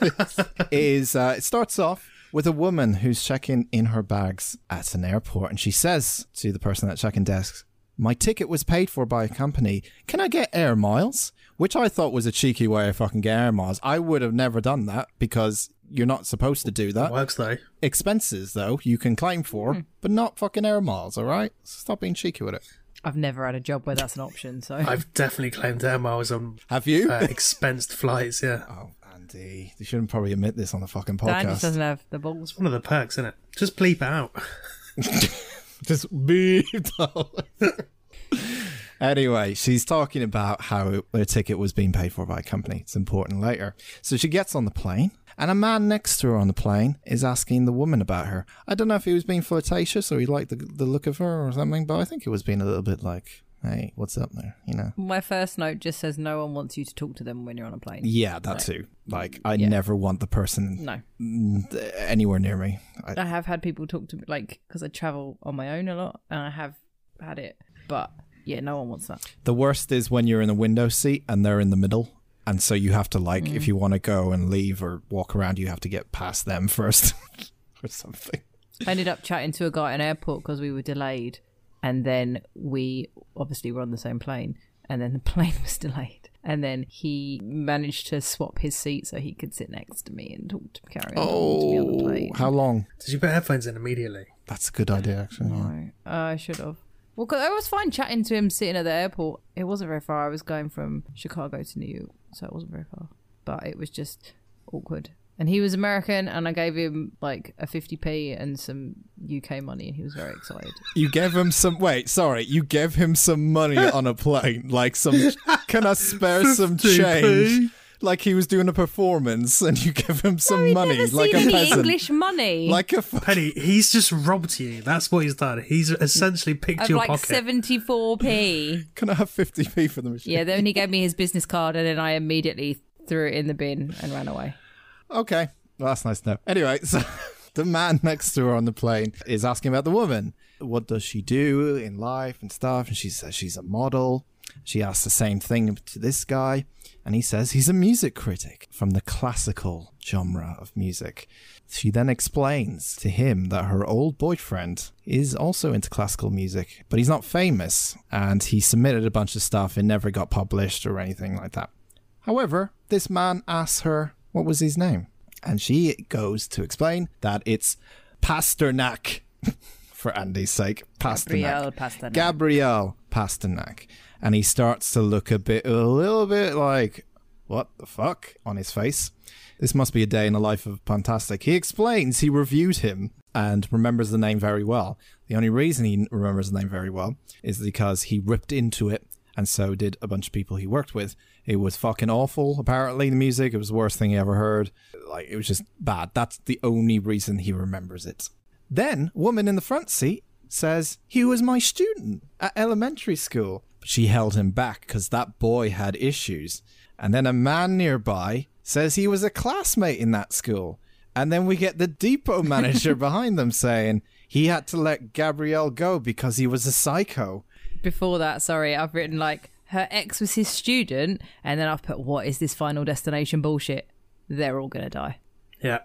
is uh, it starts off with a woman who's checking in her bags at an airport, and she says to the person at check-in desk, "My ticket was paid for by a company. Can I get air miles?" Which I thought was a cheeky way of fucking getting air miles. I would have never done that because you're not supposed to do that. Works though. Expenses though you can claim for, but not fucking air miles. All right, stop being cheeky with it. I've never had a job where that's an option. So I've definitely claimed air miles on Have you? uh, expensed flights, yeah. oh, Andy, you shouldn't probably admit this on the fucking Dan just podcast. doesn't have the balls. One of the perks, isn't it? Just bleep it out. Just beep. Anyway, she's talking about how her ticket was being paid for by a company. It's important later. So she gets on the plane, and a man next to her on the plane is asking the woman about her. I don't know if he was being flirtatious or he liked the, the look of her or something, but I think it was being a little bit like, hey, what's up there? You know? My first note just says no one wants you to talk to them when you're on a plane. Yeah, that too. Like, I Yeah. never want the person No. mm, anywhere near me. I, I have had people talk to me like because I travel on my own a lot, and I have had it. But yeah, no one wants that. The worst is when you're in a window seat and they're in the middle. And so you have to like, if you want to go and leave or walk around, you have to get past them first or something. I ended up chatting to a guy at an airport because we were delayed, and then we obviously were on the same plane, and then the plane was delayed, and then he managed to swap his seat so he could sit next to me and talk to carry on talking to me on the plane. Oh, how long? Did you put headphones in immediately? That's a good idea, actually. No, uh, I should have. Well, 'cause I was fine chatting to him sitting at the airport. It wasn't very far. I was going from Chicago to New York, so it wasn't very far. But it was just awkward. And he was American, and I gave him like a 50p and some UK money, and he was very excited. You gave him some. Wait, sorry. You gave him some money on a plane. Like some. Can I spare some 50p? change? Like he was doing a performance, and you give him some He'd money, never like seen a any peasant, English money. like a. Penny, he's just robbed you. That's what he's done. He's essentially picked of your like pocket. 74p. Can I have fifty p for the machine? yeah, then he gave me his business card, and then I immediately threw it in the bin and ran away. Okay. Well, that's nice to know. Anyway, so the man next to her on the plane is asking about the woman. What does she do in life and stuff? And she says she's a model. She asks the same thing to this guy, and he says he's a music critic from the classical genre of music. She then explains to him that her old boyfriend is also into classical music, but he's not famous, and he submitted a bunch of stuff and never got published or anything like that. However, this man asks her what was his name, and she goes to explain that it's Pasternak, for Andy's sake. Pasternak. Gabrielle Pasternak. Gabrielle Pasternak. And he starts to look a bit, a little bit like, what the fuck on his face. This must be a day in the life of Fantastic. He explains he reviewed him and remembers the name very well. The only reason he remembers the name very well is because he ripped into it, and so did a bunch of people he worked with. It was fucking awful, apparently, the music. It was the worst thing he ever heard. Like, it was just bad. That's the only reason he remembers it. Then, woman in the front seat says he was my student at elementary school. But she held him back because that boy had issues. And then a man nearby says he was a classmate in that school. And then we get the depot manager behind them saying he had to let Gabrielle go because he was a psycho. Before that, sorry, I've written like her ex was his student, and then I've put what is this final destination bullshit? They're all gonna die. Yeah.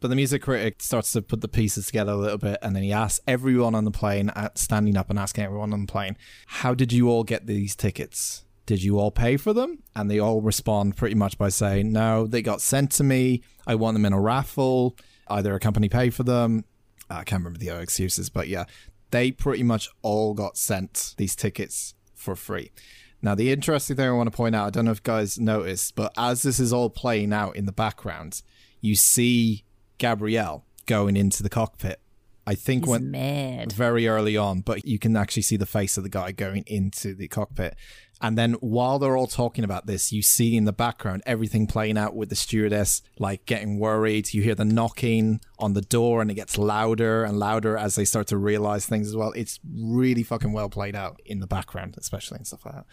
But the music critic starts to put the pieces together a little bit, and then he asks everyone on the plane, at, standing up and asking everyone on the plane, How did you all get these tickets? Did you all pay for them? And they all respond pretty much by saying, No, they got sent to me. I won them in a raffle. Either a company paid for them. I can't remember the other excuses, but yeah, they pretty much all got sent these tickets for free. Now, the interesting thing I want to point out, I don't know if you guys noticed, but as this is all playing out in the background, you see Gabrielle going into the cockpit. I think He's when mad. very early on, but you can actually see the face of the guy going into the cockpit. And then while they're all talking about this, you see in the background everything playing out with the stewardess, like getting worried. You hear the knocking on the door and it gets louder and louder as they start to realize things as well. It's really fucking well played out in the background, especially and stuff like that.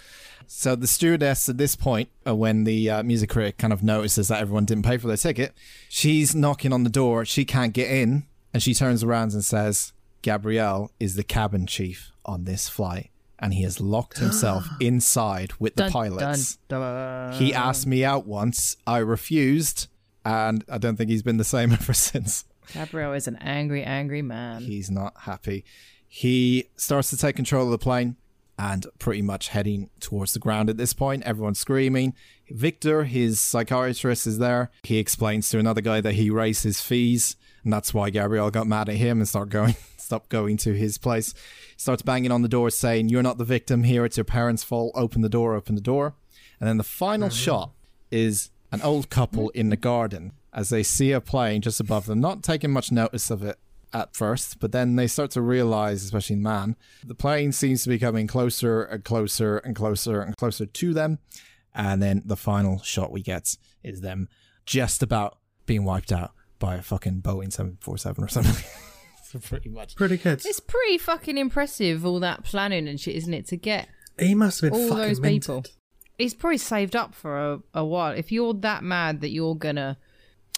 So the stewardess at this point, uh, when the uh, music critic kind of notices that everyone didn't pay for their ticket, she's knocking on the door. She can't get in. And she turns around and says, Gabrielle is the cabin chief on this flight. And he has locked himself inside with the Dun, pilots. dun, dun. He asked me out once. I refused. And I don't think he's been the same ever since. Gabriel is an angry, angry man. He's not happy. He starts to take control of the plane and pretty much heading towards the ground at this point. Everyone's screaming. Victor, his psychiatrist, is there. He explains to another guy that he raised his fees, and that's why Gabriel got mad at him and start going, stopped going to his place. Starts banging on the door, saying, "You're not the victim here. It's your parents' fault. Open the door. Open the door." And then the final mm-hmm. shot is an old couple in the garden as they see a plane just above them, not taking much notice of it at first, but then they start to realize, especially the man, the plane seems to be coming closer and closer and closer and closer to them. And then the final shot we get is them just about being wiped out by a fucking Boeing 747 or something. So pretty much. Pretty good. It's pretty fucking impressive, all that planning and shit, isn't it? To get He must have been all fucking those minted. people. He's probably saved up for a, a while. If you're that mad that you're gonna.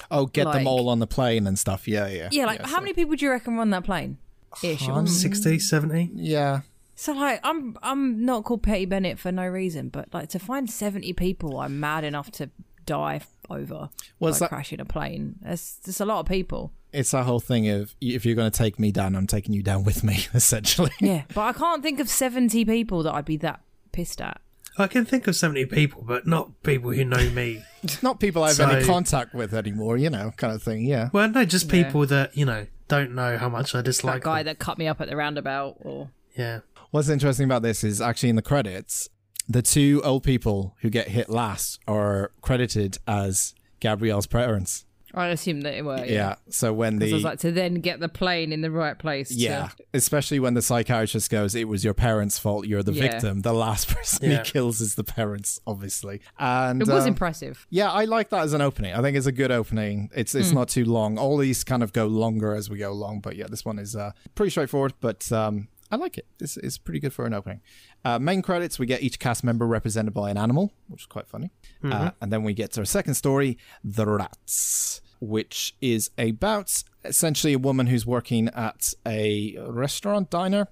Oh, get them all on the plane and stuff. Yeah, yeah. Yeah, like, how so- many people do you reckon run that plane? Ish. Um, 60, 70? Yeah. So like I'm I'm not called Petty Bennett for no reason, but like to find seventy people I'm mad enough to die over Well, by that- crashing a plane. That's that's a lot of people. It's that whole thing of if you're going to take me down, I'm taking you down with me, essentially. Yeah. but I can't think of seventy people that I'd be that pissed at. I can think of 70 people, but not people who know me. Not people I have any So- contact with anymore, you know, kind of thing. Yeah. Well, no, just people that, you know, don't know how much I dislike. That guy them. that cut me up at the roundabout or Yeah. What's interesting about this is actually in the credits, the two old people who get hit last are credited as Gabrielle's parents. I assume that it were. Yeah. So when Because the I was like to then get the plane in the right place. to- yeah, especially when the psychiatrist goes, "It was your parents' fault. You're the Yeah. victim." The last person Yeah. he kills is the parents, obviously. And It was um, impressive. Yeah, I like that as an opening. I think it's a good opening. It's it's not too long. All these kind of go longer as we go along, but yeah, this one is uh, pretty straightforward. But um, I like it. It's, it's pretty good for an opening. Uh, main credits: we get each cast member represented by an animal, which is quite funny. Uh, and then we get to our second story, the rats, which is about essentially a woman who's working at a restaurant diner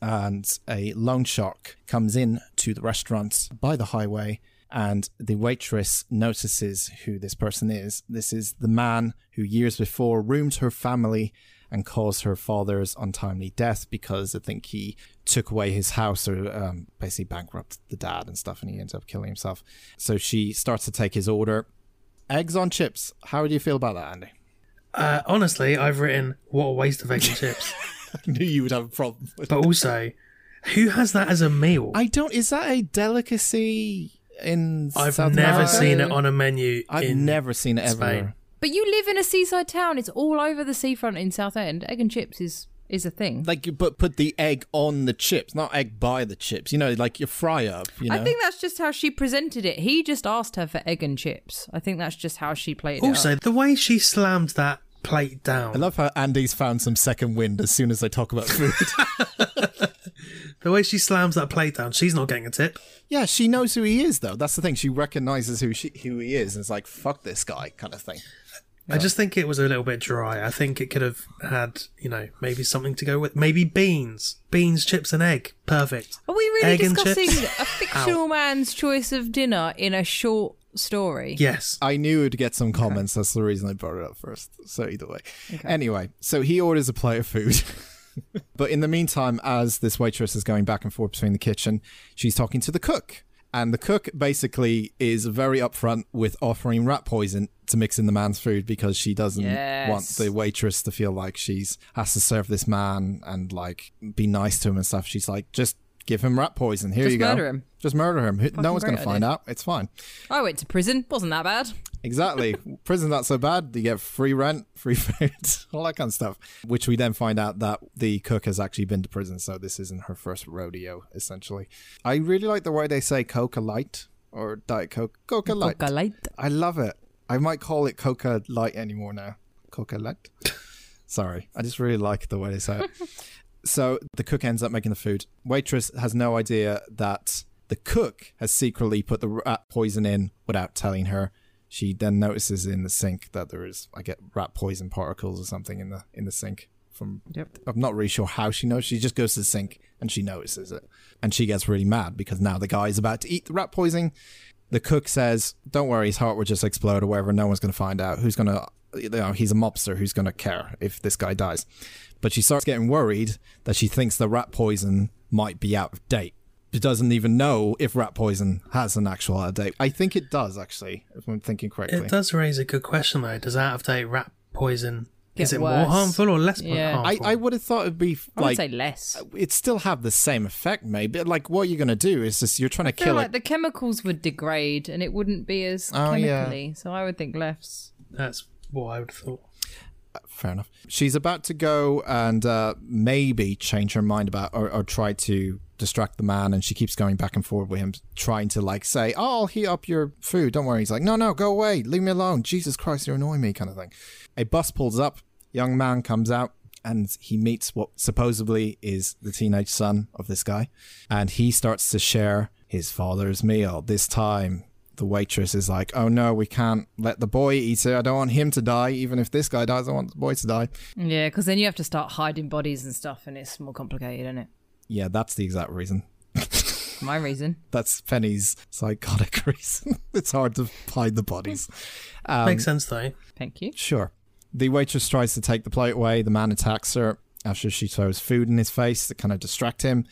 and a loan shark comes in to the restaurant by the highway and the waitress notices who this person is this is the man who years before roomed her family and caused her father's untimely death because i think he took away his house or um, basically bankrupted the dad and stuff and he ends up killing himself so she starts to take his order eggs on chips how do you feel about that andy Uh, honestly, I've written, what a waste of egg and chips. i knew you would have a problem with But also, who has that as a meal? I don't. Is that a delicacy in? I've South never America? seen it on a menu. I've never seen it ever. Spain. But you live in a seaside town. It's all over the seafront in Southend. Egg and chips is is a thing. Like you put put the egg on the chips, not egg by the chips. You know, like you fry up. You know. I think that's just how she presented it. He just asked her for egg and chips. I think that's just how she played it. Also, the way she slammed that plate down. I love how Andy's found some second wind as soon as they talk about food. The way she slams that plate down, she's not getting a tip. yeah, she knows who he is though. That's the thing. She recognizes who she who he is. And it's like fuck this guy kind of thing. I just think it was a little bit dry. I think it could have had, you know, maybe something to go with. Maybe beans. Beans, chips, and egg. Perfect. Are we really Egg and discussing a fictional man's choice of dinner in a short story? Yes. I knew it would get some comments. That's the reason I brought it up first. So either way. Anyway, so he orders a plate of food. but in the meantime, as this waitress is going back and forth between the kitchen, she's talking to the cook. And the cook basically is very upfront with offering rat poison to mix in the man's food because she doesn't Yes. want the waitress to feel like she's has to serve this man and like be nice to him and stuff. She's like, just give him rat poison. Here Just you go. Just murder him. Just murder him. no one's going to find idea. out. It's fine. I went to prison. Wasn't that bad? Exactly. Prison's not so bad. You get free rent, free food, all that kind of stuff. Which we then find out that the cook has actually been to prison, so this isn't her first rodeo, essentially. I really like the way they say Coca Light or Diet Coke. Coca Light. Coca Light. I love it. I might call it Coca Light anymore now. Coca Light. Sorry. I just really like the way they say it. so the cook ends up making the food. Waitress has no idea that the cook has secretly put the rat uh, poison in without telling her. She then notices in the sink that there is, I get rat poison particles or something in the in the sink. From Yep. I'm not really sure how she knows. She just goes to the sink and she notices it, and she gets really mad because now the guy is about to eat the rat poison. The cook says, "Don't worry, his heart will just explode or whatever. No one's going to find out. Who's going to, you know, he's a mobster. Who's going to care if this guy dies?" But she starts getting worried that she thinks the rat poison might be out of date. She doesn't even know if rat poison has an actual out of date. I think it does actually, if I'm thinking correctly. It does raise a good question, though. Does out of date rat poison, Get is it worse. more harmful or less Yeah. I, harmful? I would have thought it'd be I would like say less. it still have the same effect, maybe. Like what you're gonna do is just you're trying to I feel kill like it. the chemicals would degrade and it wouldn't be as Oh, yeah. So I would think less. That's what I would have thought. Fair enough. She's about to go and uh, maybe change her mind about or, or try to distract the man, and she keeps going back and forth with him, trying to like say, "Oh, I'll heat up your food. Don't worry." He's like, "No, no, go away. Leave me alone. Jesus Christ, you're annoying me," kind of thing. A bus pulls up. Young man comes out. And he meets what supposedly is the teenage son of this guy. And he starts to share his father's meal. This time, the waitress is like, "Oh no, we can't let the boy eat it. I don't want him to die. Even if this guy dies, I want the boy to die." Yeah, because then you have to start hiding bodies and stuff, and it's more complicated, isn't it? Yeah, that's the exact reason. My reason. That's Penny's psychotic reason. it's hard to hide the bodies. Um, Makes sense though. Thank you. Sure. The waitress tries to take the plate away. The man attacks her after she throws food in his face to kind of distract him.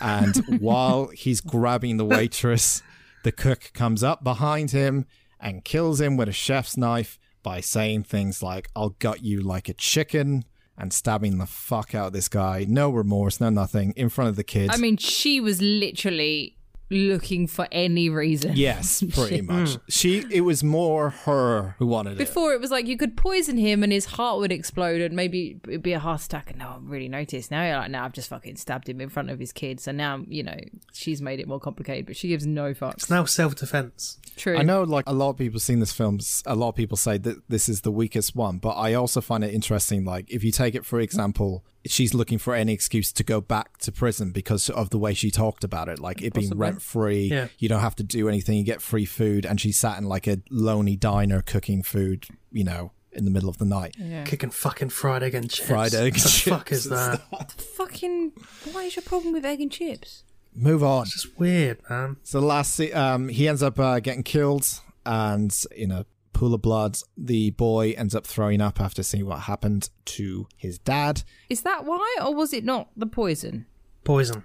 And while he's grabbing the waitress, the cook comes up behind him and kills him with a chef's knife by saying things like, I'll gut you like a chicken, and stabbing the fuck out of this guy. No remorse, no nothing, in front of the kids. I mean, she was literally looking for any reason. yes, pretty much. She, it was more her who wanted it. Before it was like you could poison him and his heart would explode and maybe it'd be a heart attack and no one really noticed. Now you're like, no, I've just fucking stabbed him in front of his kids. So now, you know, she's made it more complicated, but she gives no fucks. It's now self defense. True. I know, like a lot of people seen this film. a lot of people say that this is the weakest one, but I also find it interesting. Like, if you take it for example, she's looking for any excuse to go back to prison because of the way she talked about it, like it being rent free. Yeah. You don't have to do anything. You get free food, and she sat in like a lonely diner cooking food. You know, in the middle of the night. yeah. Kicking fucking fried egg and chips. Fried egg What the and fuck is chips that? Fucking, why is your problem with egg and chips? Move on. It's just weird, man. So the last, um, he ends up uh, getting killed, and in a pool of blood, the boy ends up throwing up after seeing what happened to his dad. Is that why, or was it not the poison? Poison.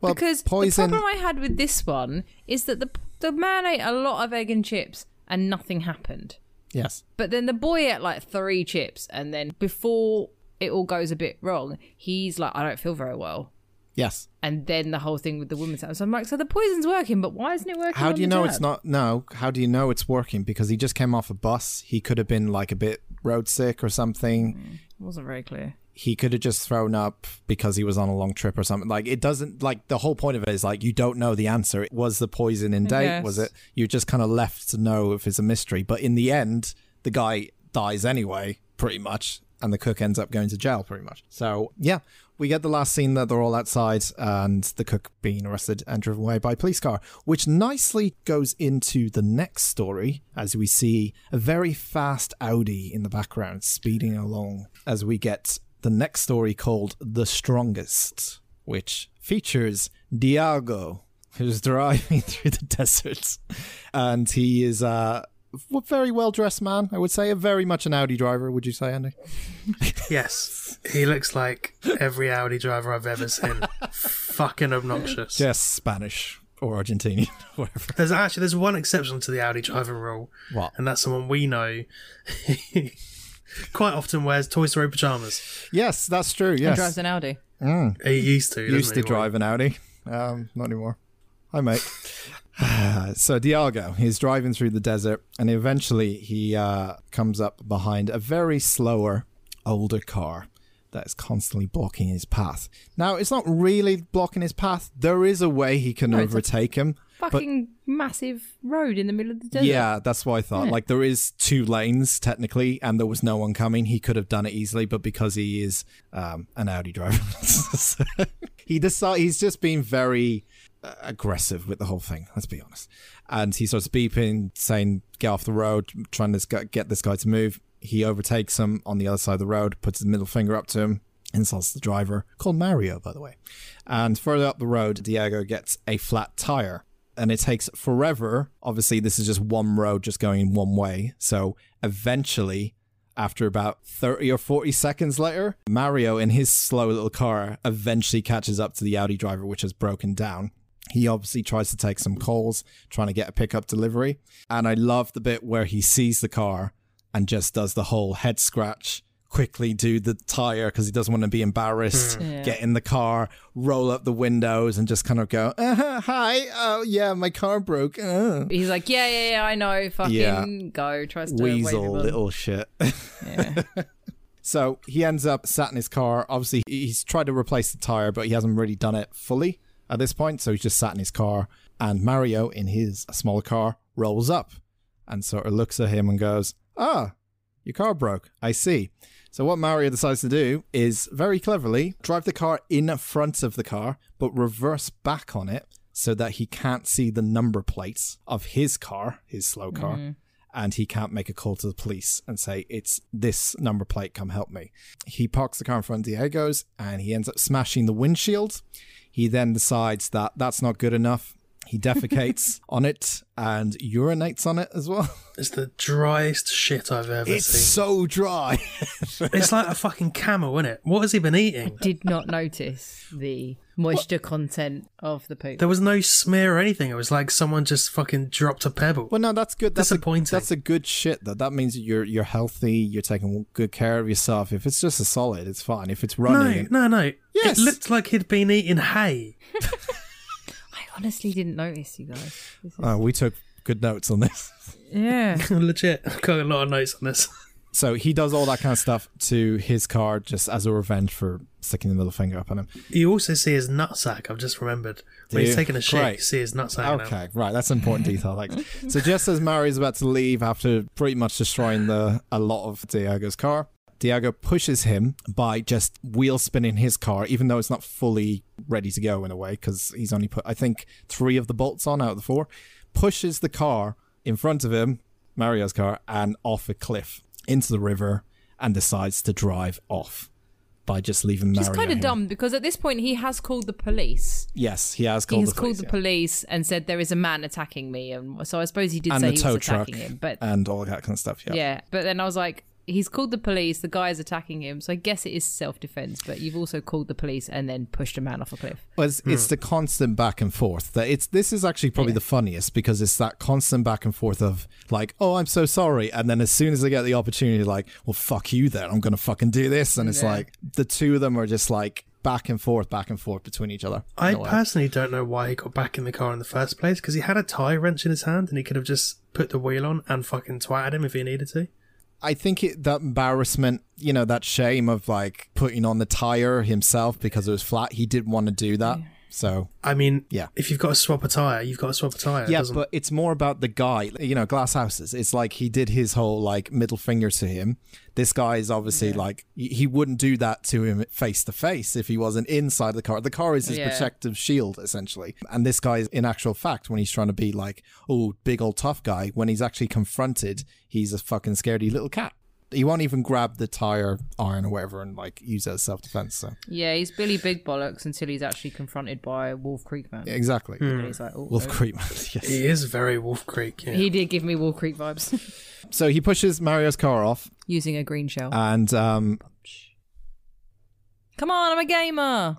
Well, because poison. the problem I had with this one is that the the man ate a lot of egg and chips and nothing happened. yes, But then the boy ate like three chips, and then before it all goes a bit wrong, he's like, "I don't feel very well." Yes. And then the whole thing with the house. So I'm like, so the poison's working, but why isn't it working? How do you know it's not? No. How do you know it's working? Because he just came off a bus. He could have been like a bit road sick or something. Mm, it wasn't very clear. He could have just thrown up because he was on a long trip or something. Like it doesn't. Like the whole point of it is like you don't know the answer. It Was the poison in date? guess. Was it? You're just kind of left to know if it's a mystery. But in the end, the guy dies anyway, pretty much, and the cook ends up going to jail, pretty much. So yeah, we get the last scene that they're all outside and the cook being arrested and driven away by a police car, which nicely goes into the next story as we see a very fast Audi in the background speeding along as we get the next story called The Strongest, which features Diago, who's driving through the desert. And he is a very well dressed man, I would say. A very much an Audi driver, would you say, Andy? Yes. He looks like every Audi driver I've ever seen. fucking obnoxious. Yes, Spanish or Argentinian, whatever. There's actually there's one exception to the Audi driving rule, What? and that's someone we know. Quite often wears Toy Story pajamas. Yes, that's true. And Yes. drives an Audi. He used to. Used to he? drive an Audi. Um, not anymore. Hi, mate. so Diago, he's driving through the desert, and eventually he uh, comes up behind a very slower, older car that is constantly blocking his path. Now, it's not really blocking his path. There is a way he can No, overtake him. But Fucking massive road in the middle of the desert. yeah, that's what I thought. Like there is two lanes technically, and there was no one coming. He could have done it easily, but because he is um, an Audi driver, he decide he's just been very aggressive with the whole thing. Let's be honest. And he starts beeping, saying, "Get off the road!" Trying to get this guy to move. He overtakes him on the other side of the road, puts his middle finger up to him, insults the driver, called Mario, by the way. And further up the road, Diego gets a flat tire and it takes forever. Obviously, this is just one road just going one way. So eventually, after about 30 or 40 seconds later, Mario in his slow little car eventually catches up to the Audi driver, which has broken down. He obviously tries to take some calls, trying to get a pickup delivery. And I love the bit where he sees the car and just does the whole head scratch, quickly do the tire because he doesn't want to be embarrassed, Yeah. get in the car, roll up the windows, and just kind of go, uh, Hi, oh, yeah, my car broke. Uh. He's like, yeah, yeah, yeah, I know. Fucking Yeah. go. Tries to Weasel him little shit. Yeah. So he ends up sat in his car. Obviously, he's tried to replace the tire, but he hasn't really done it fully at this point. So he's just sat in his car. And Mario, in his smaller car, rolls up and sort of looks at him and goes, Ah, your car broke. I see. So what Mario decides to do is very cleverly drive the car in front of the car, but reverse back on it so that he can't see the number plates of his car, his slow car, and he can't make a call to the police and say, It's this number plate, come help me. He parks the car in front of Diego's and he ends up smashing the windshield. He then decides that that's not good enough. He defecates on it and urinates on it as well. It's the driest shit I've ever It's seen. so dry. it's like a fucking camel, isn't it? What has he been eating? I did not notice the moisture content of the poop. There was no smear or anything. It was like someone just fucking dropped a pebble. Well, no, that's good. That's a, Disappointing. that's a good shit. Though that means you're you're healthy. You're taking good care of yourself. If it's just a solid, it's fine. If it's running, no, running, no, no. Yes. It looked like he'd been eating hay. I honestly didn't notice you guys. This is- uh, we took good notes on this. yeah. Legit. I've got a lot of notes on this. So he does all that kind of stuff to his car just as a revenge for sticking the middle finger up at him. You also see his nutsack, I've just remembered. When Do he's taking a shit, Great. you see his nutsack. now. Okay, right. That's an important detail. Like, so just as Mario's about to leave after pretty much destroying the a lot of Diego's car, Diego pushes him by just wheel spinning his car, even though it's not fully ready to go in a way because he's only put I think three of the bolts on out of the four. Pushes the car in front of him, Mario's car, and off a cliff into the river, and decides to drive off by just leaving Mario. is kind of dumb because at this point he has called the police. Yes, he has called. He has the called police, the yeah. police and said there is a man attacking me, and so I suppose he did and say the he tow was truck attacking him. But and all that kind of stuff. Yeah. yeah, but then I was like, he's called the police. The guy is attacking him, so I guess it is self defense. But you've also called the police and then pushed a man off a cliff. Well, it's, it's hmm. the constant back and forth that it's this is actually probably the funniest because it's that constant back and forth of like oh i'm so sorry and then as soon as they get the opportunity like well fuck you then i'm gonna fucking do this and it's Yeah. like the two of them are just like back and forth back and forth between each other I in a way. personally don't know why he got back in the car in the first place because he had a tie wrench in his hand and he could have just put the wheel on and fucking twatted him if he needed to. I think it, that embarrassment you know that shame of like putting on the tire himself because it was flat he didn't want to do that so I mean, Yeah. if you've got to swap a tyre, you've got to swap a tyre. Yeah, doesn't- but it's more about the guy. You know, glass houses. It's like he did his whole like middle finger to him. This guy is obviously like he he wouldn't do that to him face to face if he wasn't inside the car. The car is his Yeah. protective shield essentially. And this guy, is in actual fact, when he's trying to be like, oh, big old tough guy, when he's actually confronted, he's a fucking scaredy little cat. He won't even grab the tire iron or whatever and like use it as self defense. So Yeah, he's Billy Big Bollocks until he's actually confronted by Wolf Creek Man. exactly, And he's like, oh, Wolf oh. Creek. yes. he is very Wolf Creek. Yeah. He did give me Wolf Creek vibes. So he pushes Mario's car off, Using a green shell. and um, Come on, I'm a gamer.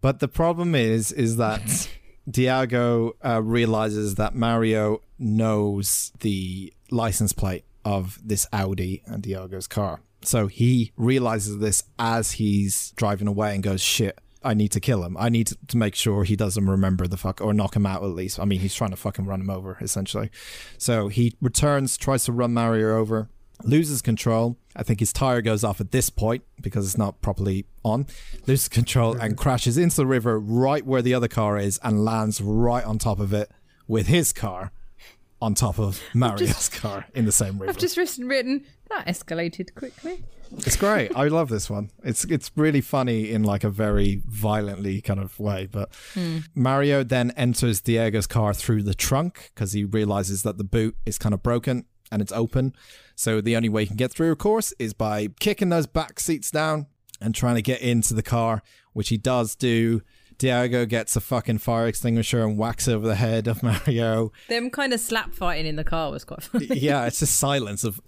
But the problem is, is that Diago uh, realizes that Mario knows the license plate of this Audi and Diago's car. So he realizes this as he's driving away and goes, shit, I need to kill him. I need to, to make sure he doesn't remember the fuck or knock him out at least. I mean, he's trying to fucking run him over essentially. So he returns, tries to run Mario over, loses control. I think his tire goes off at this point because it's not properly on. Loses control and mm-hmm. crashes into the river right where the other car is and lands right on top of it with his car on top of Mario's car in the same river. I've just written, written that escalated quickly. It's great. I love this one. It's it's really funny in like a very violently kind of way. But hmm. Mario then enters Diego's car through the trunk because he realizes that the boot is kind of broken and it's open. So the only way he can get through, of course, is by kicking those back seats down and trying to get into the car, which he does do. Diego gets a fucking fire extinguisher and whacks over the head of Mario. Them kind of slap fighting in the car was quite funny. yeah, it's just silence of.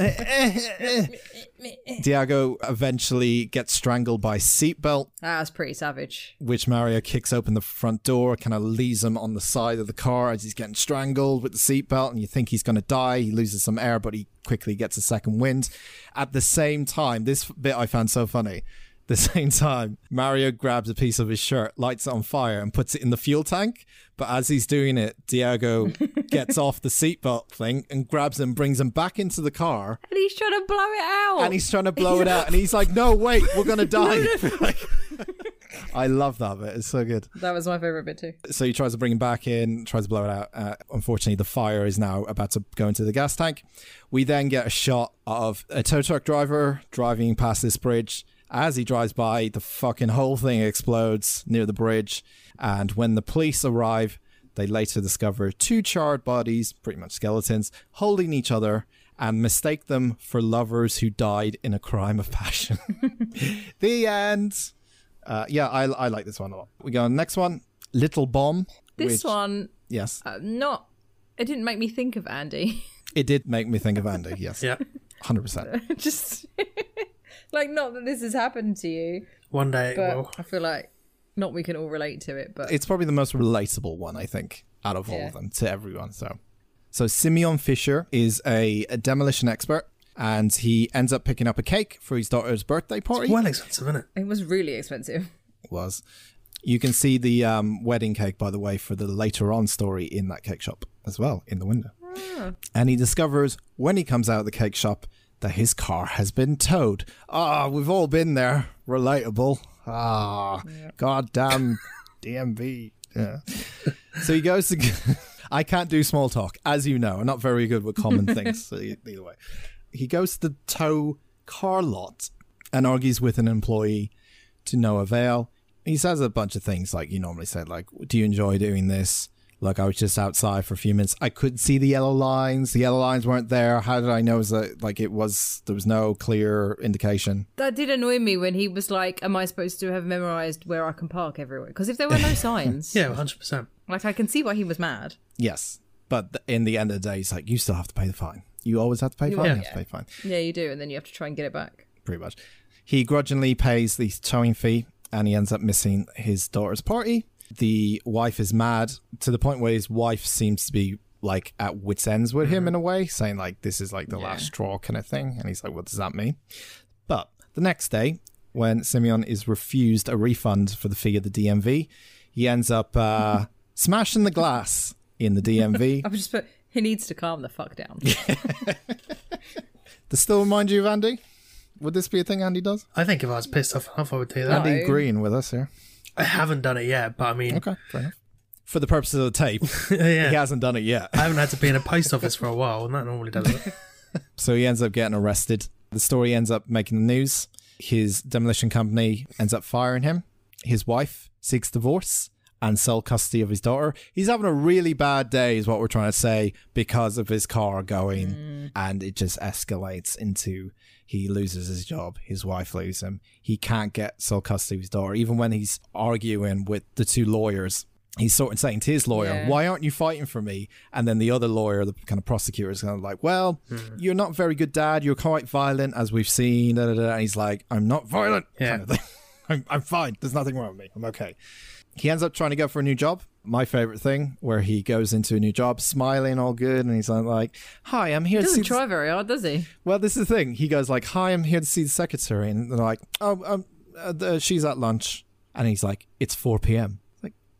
Diago eventually gets strangled by seatbelt, ah, that was pretty savage. which Mario kicks open the front door, kind of leaves him on the side of the car as he's getting strangled with the seatbelt, and you think he's going to die. He loses some air, but he quickly gets a second wind. At the same time, this bit I found so funny. the same time, Mario grabs a piece of his shirt, lights it on fire, and puts it in the fuel tank. But as he's doing it, Diego gets off the seatbelt thing and grabs him, brings him back into the car, And he's trying to blow it out. and he's trying to blow it out. And he's like, "No, wait, we're gonna die!" Like- I love that bit. It's so good. that was my favorite bit too. So he tries to bring him back in, tries to blow it out. Uh, unfortunately, the fire is now about to go into the gas tank. We then get a shot of a tow truck driver driving past this bridge. As he drives by, the fucking whole thing explodes near the bridge. And when the police arrive, they later discover two charred bodies, pretty much skeletons, holding each other and mistake them for lovers who died in a crime of passion. the end. Uh, yeah, I, I like this one a lot. We go on next one Little Bomb. This which- one, Yes. uh, not. It didn't make me think of Andy. It did make me think of Andy, yes. Yeah. 100%. Just like not that this has happened to you, One day it will. I feel like not we can all relate to it. But It's probably the most relatable one, I think, out of all Yeah. of them to everyone. So, so Simeon Fisher is a, a demolition expert, and he ends up picking up a cake for his daughter's birthday party. Well expensive, isn't it? it was really expensive. was. You can see the um, wedding cake, by the way, for the later on story in that cake shop as well, in the window. And he discovers when he comes out of the cake shop that his car has been towed. Ah, we've all been there. Relatable. Ah, goddamn DMV. Yeah. so he goes to. I can't do small talk, as you know. I'm not very good with common things. So either way, he goes to the tow car lot and argues with an employee to no avail. He says a bunch of things like you normally say, like, "Do you enjoy doing this?" Like, I was just outside for a few minutes. I couldn't see the yellow lines. The yellow lines weren't there. How did I know that? Like, it was there was no clear indication. That did annoy me when he was like, "Am I supposed to have memorized where I can park everywhere?" Because if there were no signs, Yeah, 100%. like I can see why he was mad. Yes, but in the end of the day, it's like you still have to pay the fine. You always have to pay the fine. are, You have to pay the fine. Yeah, you do, and then you have to try and get it back. pretty much. He grudgingly pays the towing fee and he ends up missing his daughter's party. The wife is mad to the point where his wife seems to be like at wits' ends with him in a way, saying like this is like the last straw kind of thing. And he's like, what does that mean? But the next day, when Simeon is refused a refund for the fee of the DMV, he ends up uh, smashing the glass in the DMV. I've just put. He needs to calm the fuck down. Does still remind you of Andy? Would this be a thing Andy does? I think if I was pissed off enough, I would do that. Andy Green with us here. I haven't done it yet, but I mean, Okay, fair enough. For the purposes of the tape, yeah. he hasn't done it yet. I haven't had to be in a post office for a while, and that normally does it. So he ends up getting arrested. The story ends up making the news. His demolition company ends up firing him. His wife seeks divorce and sole custody of his daughter. He's having a really bad day, is what we're trying to say, because of his car going, mm. and it just escalates into he loses his job, his wife leaves him. He can't get sole custody of his daughter, even when he's arguing with the two lawyers. He's sort of saying to his lawyer, Yeah. "Why aren't you fighting for me?" And then the other lawyer, the kind of prosecutor, is kind of like, "Well, hmm. you're not very good, Dad. You're quite violent, as we've seen." Da, da, da. And he's like, "I'm not violent." Yeah. kind of. I'm, I'm fine. There's nothing wrong with me. I'm okay. He ends up trying to go for a new job. My favorite thing, where he goes into a new job, smiling, all good, and he's like, "Hi, I'm here He to see." doesn't the- try very hard, does he? well, this is the thing. He goes like, "Hi, I'm here to see the secretary," and they're like, "Oh, um, uh, the, she's at lunch," and he's like, "It's 4 p.m."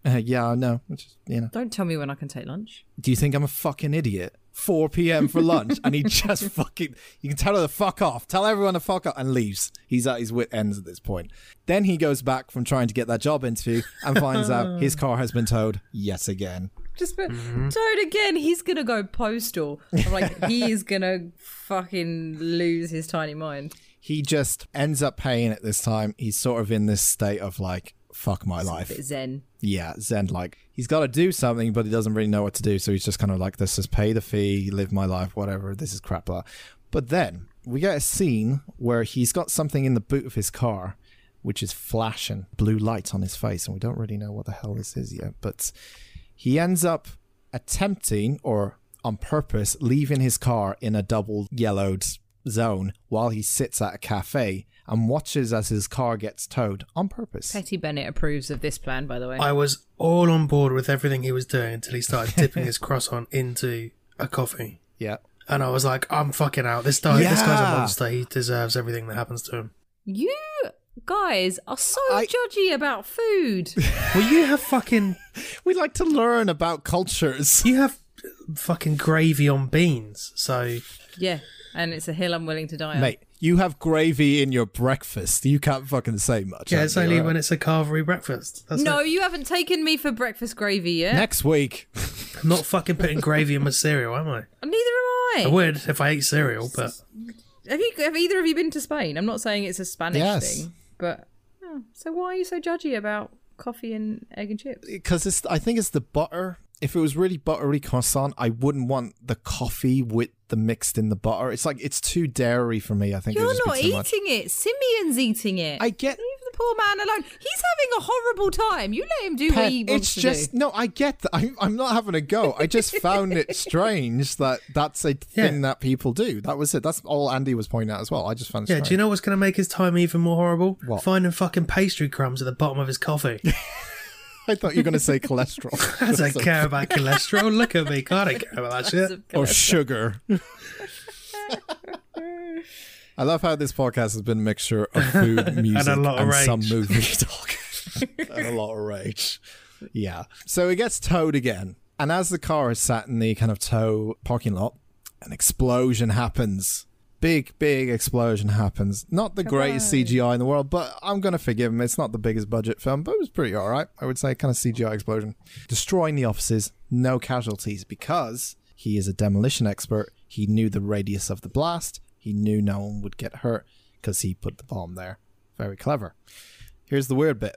Like, uh, yeah, I know. Which is, you know. Don't tell me when I can take lunch. Do you think I'm a fucking idiot? 4 p.m. for lunch, and he just fucking. You can tell her to fuck off. Tell everyone to fuck off, and leaves. He's at his wit ends at this point. Then he goes back from trying to get that job interview and finds out his car has been towed yet again. Just put Toad again. He's gonna go postal. I'm like, he is gonna fucking lose his tiny mind. He just ends up paying it this time. He's sort of in this state of like, fuck my life. Bit zen. yeah, Zen like he's got to do something, but he doesn't really know what to do. So he's just kind of like, "This is pay the fee, live my life, whatever. This is crap." Blah. But then we get a scene where he's got something in the boot of his car, which is flashing blue lights on his face, and we don't really know what the hell this is yet. But he ends up attempting, or on purpose, leaving his car in a double yellowed zone while he sits at a cafe and watches as his car gets towed on purpose. Petty Bennett approves of this plan, by the way. I was all on board with everything he was doing until he started dipping his croissant into a coffee. Yeah. And I was like, I'm fucking out. This guy, this guy's a monster. He deserves everything that happens to him. You guys are so I- judgy about food. Well, you have fucking We like to learn about cultures. you have fucking gravy on beans. So yeah, and it's a hill I'm willing to die on. Mate, you have gravy in your breakfast. You can't fucking say much. yeah, it's Andy, only alright? when it's a carvery breakfast. That's No, it. you haven't taken me for breakfast gravy yet. Next week. I'm not fucking putting gravy in my cereal, am I? Neither am I I. would if I ate cereal, but Have you? Have either of you been to Spain? I'm not saying it's a Spanish Yes. thing, but oh, so why are you so judgy about coffee and egg and chips? because it's I think it's the butter. If it was really buttery croissant, I wouldn't want the coffee with the mixed in the butter. It's like it's too dairy for me. I think it would You're just not eating much. it. Simeon's eating it. I get Leave the poor man alone. He's having a horrible time. You let him do what he wants it's to just do. no. I get that. I'm, I'm not having a go. I just found it strange that that's a thing Yeah. that people do. That was it. That's all Andy was pointing out as well. I just found it yeah. strange. Do you know what's going to make his time even more horrible? What? Finding fucking pastry crumbs at the bottom of his coffee. I thought you were going to say cholesterol I don't care about cholesterol. Look at me. I don't care about that shit. or sugar. I love how this podcast has been a mixture of food, music, and, lot of some movie talk, and a lot of rage. Yeah. So it gets towed again, and as the car is sat in the kind of tow parking lot, an explosion happens. Big, big explosion happens. Not the greatest CGI in the world, but I'm gonna forgive him. It's not the biggest budget film, but it was pretty alright. I would say, kind of CGI explosion, destroying the offices. No casualties because he is a demolition expert. He knew the radius of the blast. He knew no one would get hurt because he put the bomb there. Very clever. Here's the weird bit.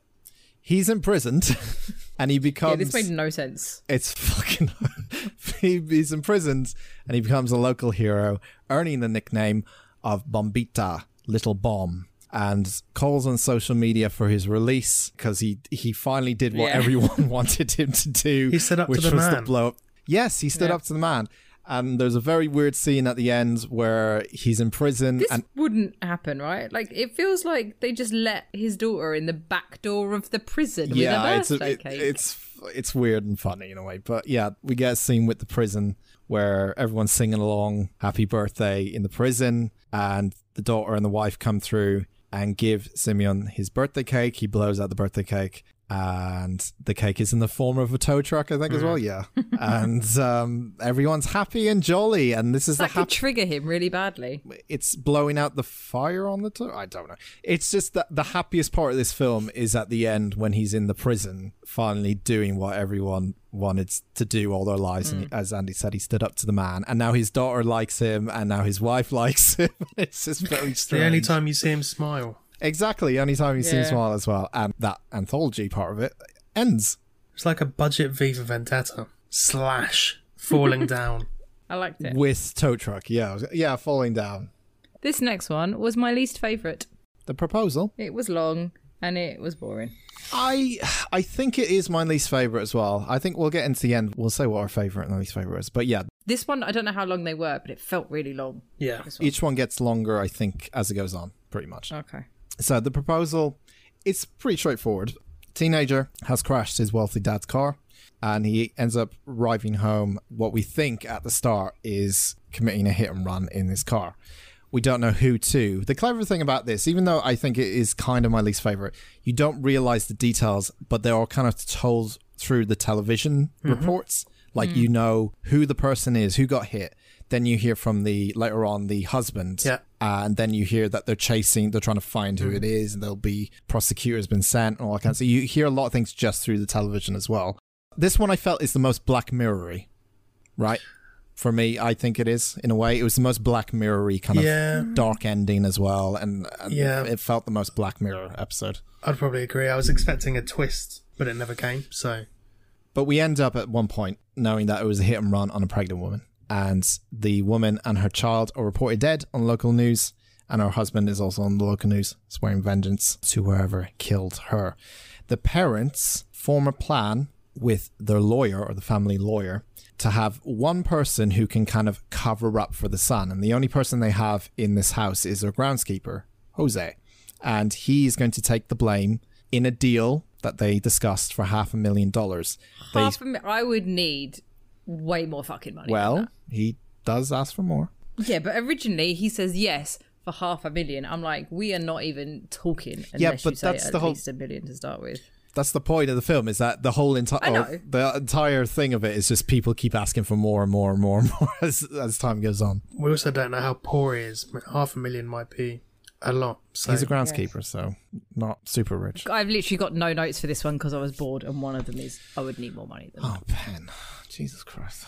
He's imprisoned, and he Yeah, becomes. this made no sense. It's fucking. he's imprisoned and he becomes a local hero, earning the nickname of Bombita, Little Bomb, and calls on social media for his release because he he finally did what Yeah. everyone wanted him to do. He stood up to the was to man. blow up. Yes, he stood Yeah. up to the man. And there's a very weird scene at the end where he's in prison This and wouldn't happen, right? Like it feels like they just let his daughter in the back door of the prison yeah, with a it's a, birthday it- cake. it's it's weird and funny in a way. But yeah, we get a scene with the prison where everyone's singing along "Happy Birthday" in the prison, and the daughter and the wife come through and give Simeon his birthday cake. He blows out the birthday cake. And the cake is in the form of a tow truck, I think, as well. Yeah, and um, everyone's happy and jolly. And this is that the could trigger him really badly. it's blowing out the fire on the tow. I don't know. It's just that the happiest part of this film is at the end when he's in the prison, finally doing what everyone wanted to do all their lives. And as Andy said, he stood up to the man, and now his daughter likes him, and now his wife likes him. it's just very strange. The only time you see him smile. Exactly, the only time you see him Yeah. smile as well, and that anthology part of it ends. It's like a budget V for Vendetta. Slash. Falling down. I liked it. With tow truck, yeah, yeah, falling down. This next one was my least favourite. The proposal. It was long and it was boring. I I think it is my least favorite as well. I think we'll get into the end. We'll say what our favorite and least favorite is. But yeah, This one, I don't know how long they were, but it felt really long. Yeah. This one. each one gets longer. I think as it goes on, pretty much. Okay. So the proposal, it's pretty straightforward. Teenager has crashed his wealthy dad's car, and he ends up arriving home. What we think at the start is committing a hit and run in his car. We don't know who to. The clever thing about this, even though I think it is kind of my least favorite, you don't realize the details, but they're all kind of told through the television mm-hmm. reports. Like mm. you know who the person is, who got hit. Then you hear from the later on the husband, Yeah. Uh, and then you hear that they're chasing, they're trying to find who it mm-hmm. is, and there'll be prosecutors been sent and all that kind of stuff. You hear a lot of things just through the television as well. This one I felt is the most Black Mirror-y, right? For me, I think it is in a way. It was the most Black Mirror-y kind Yeah. of dark ending as well, and, and Yeah. it felt the most Black Mirror episode. I'd probably agree. I was expecting a twist, but it never came. So But we end up at one point knowing that it was a hit and run on a pregnant woman. And the woman and her child are reported dead on local news. And her husband is also on the local news, swearing vengeance to whoever killed her. The parents form a plan with their lawyer or the family lawyer to have one person who can kind of cover up for the son. And the only person they have in this house is their groundskeeper, Jose. And he's going to take the blame in a deal that they discussed for half a million dollars. They Half a mi- I would need way more fucking money. well, he does ask for more. yeah, but originally he says yes for half a million. I'm like, we are not even talking unless Yeah, you but say that's at the whole- least a million to start with. That's the point of the film. Is that the whole entire I know. the entire thing of it is just people keep asking for more and more and more and more as as time goes on. We also don't know how poor he is. Half a million might be a lot. So He's a groundskeeper, so not super rich. I've literally got no notes for this one because I was bored, and one of them is I would need more money. Than Oh, pen. Jesus Christ.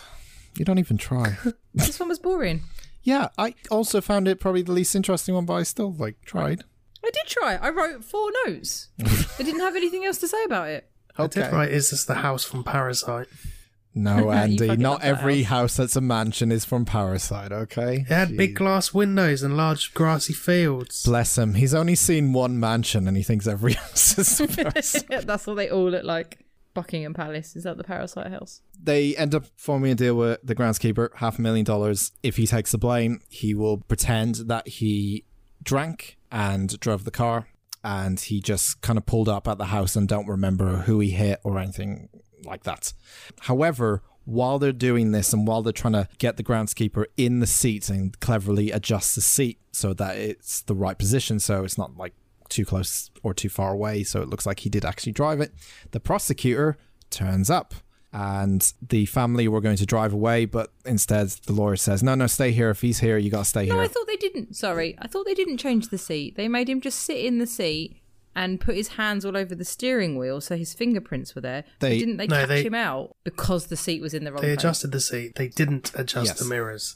You don't even try. this one was boring. yeah, I also found it probably the least interesting one, but I still like tried. I did try. I wrote four notes. I didn't have anything else to say about it. I did write Is this the house from Parasite? No, Andy, not every house. that's a mansion is from Parasite, okay? It had big glass windows and large grassy fields. Bless him. He's only seen one mansion and he thinks every house is a Parasite. That's what they all look like. Buckingham Palace. Is that the Parasite House? they end up forming a deal with the groundskeeper, half a million dollars. If he takes the blame, he will pretend that he drank and drove the car and he just kind of pulled up at the house and don't remember who he hit or anything like that. However, while they're doing this and while they're trying to get the groundskeeper in the seat and cleverly adjust the seat so that it's the right position so it's not like too close or too far away so it looks like he did actually drive it the prosecutor turns up and the family were going to drive away but instead the lawyer says no no stay here if he's here you gotta stay No, here No, I thought they didn't. Sorry, I thought they didn't change the seat. They made him just sit in the seat and put his hands all over the steering wheel, so his fingerprints were there. But They- didn't they No, catch they- him out because the seat was in the wrong They place? adjusted the seat. They didn't adjust Yes. the mirrors,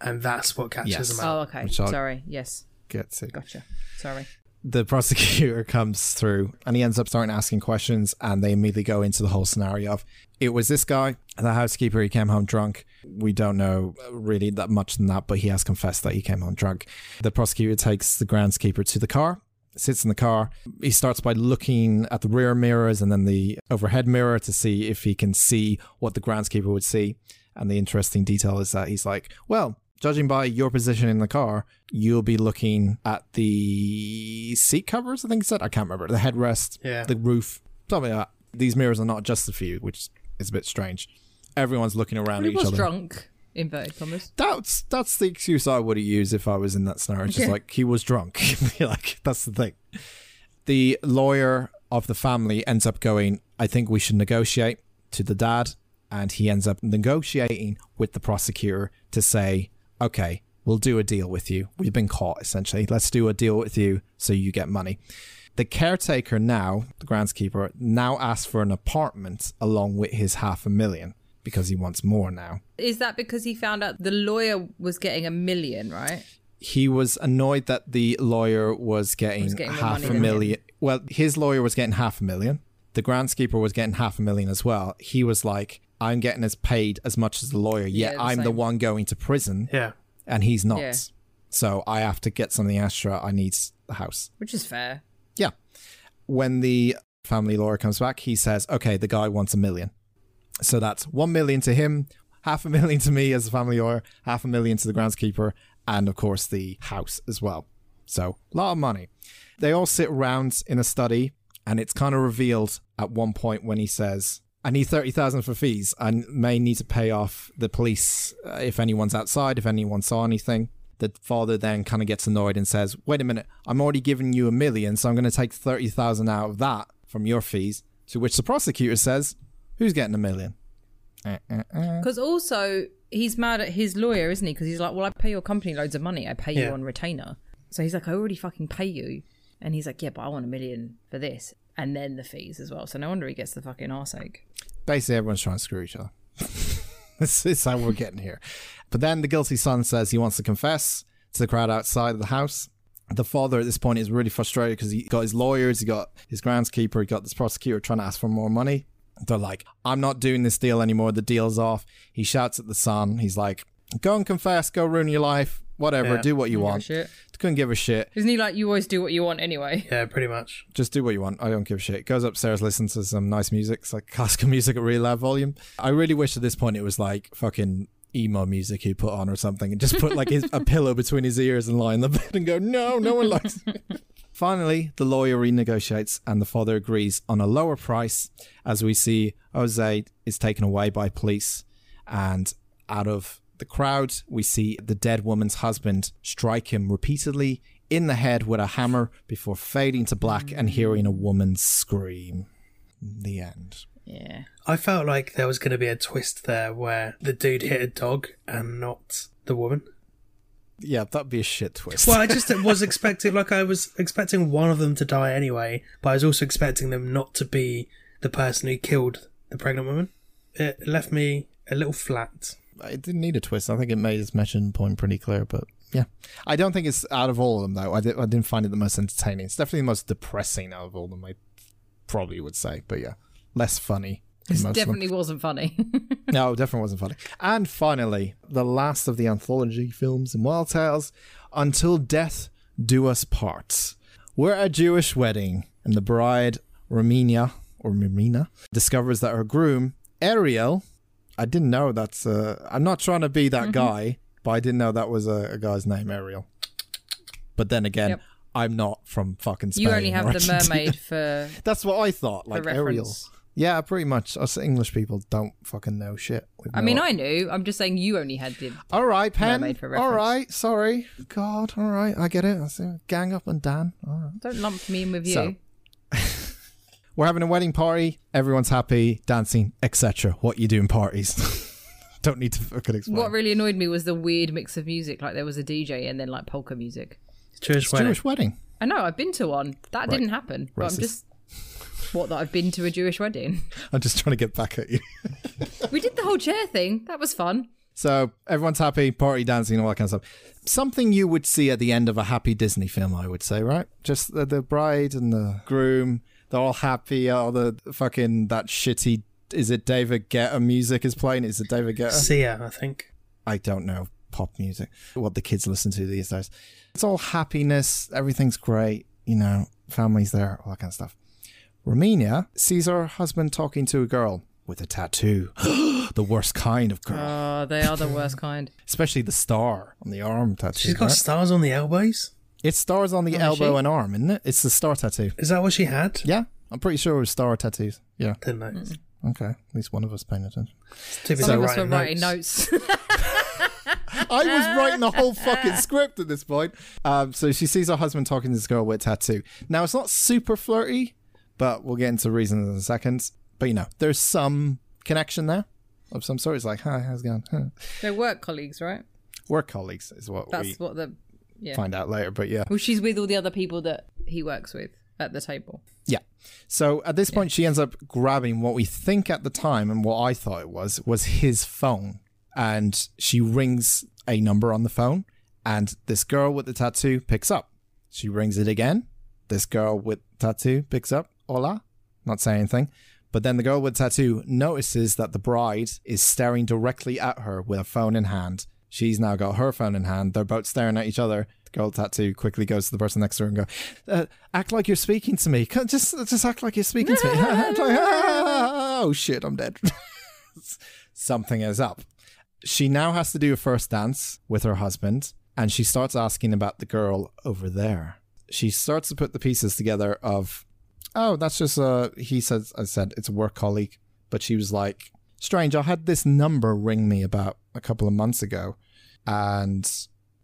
and that's what catches Yes. them Oh, okay. Sorry. Yes. get to Gotcha. Sorry. the prosecutor comes through and he ends up starting asking questions and they immediately go into the whole scenario of it was this guy the housekeeper he came home drunk we don't know really that much than that but he has confessed that he came home drunk the prosecutor takes the groundskeeper to the car sits in the car he starts by looking at the rear mirrors and then the overhead mirror to see if he can see what the groundskeeper would see and the interesting detail is that he's like well judging by your position in the car, you'll be looking at the seat covers, I think he said. I can't remember. The headrest, Yeah. the roof, something like that. These mirrors are not adjusted for you, which is a bit strange. Everyone's looking around he at each was other. drunk. Inverted commas. That's that's the excuse I would have used if I was in that scenario. It's just like he was drunk. like that's the thing. The lawyer of the family ends up going, I think we should negotiate to the dad, and he ends up negotiating with the prosecutor to say, Okay, we'll do a deal with you. We've been caught essentially. Let's do a deal with you so you get money. The caretaker now, the groundskeeper, now asks for an apartment along with his half a million because he wants more now. Is that because he found out the lawyer was getting a million, right? he was annoyed that the lawyer was getting, Was getting half a than him. million. Well, his lawyer was getting half a million. The groundskeeper was getting half a million as well. He was like, I'm getting as paid as much as the lawyer, yet Yeah, the I'm the one going to prison Yeah. and he's not. Yeah. So I have to get something extra. I need the house. Which is fair. Yeah. When the family lawyer comes back, he says, okay, the guy wants a million. So that's one million to him, half a million to me as a family lawyer, half a million to the groundskeeper, and of course the house as well. So a lot of money. They all sit around in a study, and it's kind of revealed at one point when he says, I need 30,000 for fees. I may need to pay off the police uh, if anyone's outside, if anyone saw anything. The father then kind of gets annoyed and says, Wait a minute, I'm already giving you a million, so I'm going to take 30,000 out of that from your fees. To which the prosecutor says, Who's getting a million? Uh, uh, uh. Because also he's mad at his lawyer, isn't he? Because he's like, "Well, I pay your company loads of money. I pay you Yeah. on retainer." So he's like, "I already fucking pay you," and he's like, "Yeah, but I want a million for this, and then the fees as well." So no wonder he gets the fucking arse ache. Basically, everyone's trying to screw each other. this is how we're getting here. But then the guilty son says he wants to confess to the crowd outside of the house. The father at this point is really frustrated because he got his lawyers, he got his groundskeeper, he got this prosecutor trying to ask for more money. They're like, I'm not doing this deal anymore. The deal's off. He shouts at the son. He's like, Go and confess, go ruin your life, whatever, Yeah. do what you want. shit. Couldn't give a shit. Isn't he like, "You always do what you want anyway"? Yeah, pretty much. just do what you want. I don't give a shit. Goes upstairs, listens to some nice music. It's like classical music at really loud volume. I really wish at this point it was like fucking emo music he put on or something and just put like his, a pillow between his ears and lie in the bed and go, no, no one likes it. Finally, the lawyer renegotiates and the father agrees on a lower price as we see Jose is taken away by police and out of the crowd, we see the dead woman's husband strike him repeatedly in the head with a hammer before fading to black and hearing a woman scream. The end. Yeah. I felt like there was going to be a twist there where the dude hit a dog and not the woman. Yeah, that'd be a shit twist. Well, I just was expecting, like, I was expecting one of them to die anyway, but I was also expecting them not to be the person who killed the pregnant woman. It left me a little flat. it didn't need a twist. I think it made its mission point pretty clear, but yeah. I don't think it's out of all of them, though. I, did, I didn't find it the most entertaining. It's definitely the most depressing out of all of them, I probably would say. But yeah, less funny. This definitely wasn't funny. No, definitely wasn't funny. And finally, the last of the anthology films in Wild Tales, Until Death Do Us Part. We're at a Jewish wedding, and the bride, Romina, or Mimina, discovers that her groom, Ariel, I didn't know that's, uh, I'm not trying to be that guy, but I didn't know that was a, a guy's name, Ariel. But then again, Yep. I'm not from fucking Spain. you only have the mermaid for That's what I thought, like Ariel. Reference. Yeah, pretty much. Us English people don't fucking know shit. We've I no mean, I knew. I'm just saying you only had the. All right, Pen. Mermaid for All reference. right, sorry. God, all right, I get it. I see. Gang up on Dan. All right. Don't lump me in with you. So- We're having a wedding party. Everyone's happy, dancing, etc. What you do in parties. don't need to fucking explain. what really annoyed me was the weird mix of music. Like there was a DJ and then like polka music. Jewish It's wedding. Jewish wedding. I know. I've been to one. That didn't happen. But I'm just. What that I've been to a Jewish wedding. I'm just trying to get back at you. We did the whole chair thing. That was fun. So everyone's happy, party dancing, all that kind of stuff. Something you would see at the end of a happy Disney film, I would say, right? Just the, the bride and the groom, they're all happy. All the fucking that shitty. Is it David Guetta music is playing? Is it David Guetta? Sia, I think. I don't know pop music, what the kids listen to these days. It's all happiness, everything's great, you know, family's there, all that kind of stuff. Romania sees her husband talking to a girl with a tattoo. the worst kind of girl. Oh, they are the worst kind. Especially the star on the arm tattoo. She's got right? stars on the elbows. It's stars on the Oh, elbow and arm, isn't it? It's the star tattoo. Is that what she had? Yeah, I'm pretty sure it was star tattoos. Yeah. Didn't know. Okay. At least one of us paying attention. Too busy Some of us were writing writing notes. notes. I was writing the whole fucking script at this point. Um, so she sees her husband talking to this girl with a tattoo. Now it's not super flirty, but we'll get into reasons in a second. But you know, there's some connection there of some sort. It's like, hi, how's it going? Huh. They're work colleagues, right? Work colleagues is what That's what the. Yeah. find out later. But yeah, Well, she's with all the other people that he works with at the table. Yeah. So at this point, she ends up grabbing what we think at the time and what I thought it was was his phone, and she rings a number on the phone, and this girl with the tattoo picks up. She rings it again. This girl with tattoo picks up. Hola, not saying anything. But then the girl with tattoo notices that the bride is staring directly at her with a phone in hand. She's now got her phone in hand. They're both staring at each other. The girl with tattoo quickly goes to the person next to her and go, uh, "Act like you're speaking to me. Just, just act like you're speaking to me." Like, "Ah, oh shit, I'm dead. Something is up. She now has to do a first dance with her husband, and she starts asking about the girl over there. She starts to put the pieces together of, oh, that's just a. He says, I said it's a work colleague, but she was like, strange. I had this number ring me about a couple of months ago, and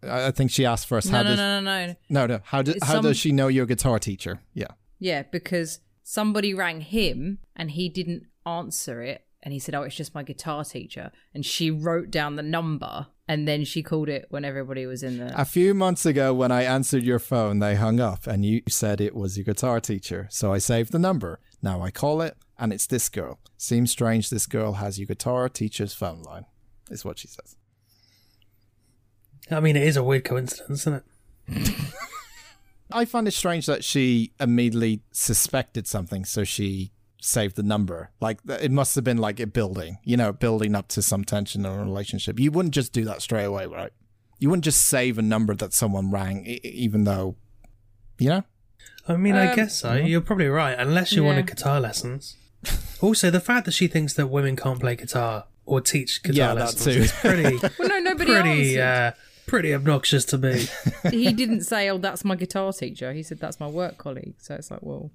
I I think she asked first, No, how no, does no, no, no. no no how do, how some- does she know you're a guitar teacher? Yeah. Yeah, because somebody rang him and he didn't answer it. And he said, Oh, it's just my guitar teacher. And she wrote down the number and then she called it when everybody was in the. A few months ago, when I answered your phone, they hung up and you said it was your guitar teacher. So I saved the number. Now I call it and it's this girl. Seems strange this girl has your guitar teacher's phone line, is what she says. I mean, it is a weird coincidence, isn't it? I find it strange that she immediately suspected something, so she saved the number. Like it must have been like a building, you know, building up to some tension in a relationship. You wouldn't just do that straight away, right? You wouldn't just save a number that someone rang, even though, you know. I mean, I Um, guess so. You're probably right, unless you Yeah. wanted guitar lessons. also, the fact that she thinks that women can't play guitar or teach guitar Yeah, that lessons too. is pretty, well, no, nobody pretty, answered. uh, pretty obnoxious to me. he didn't say, Oh, that's my guitar teacher. He said, That's my work colleague. So it's like, Well,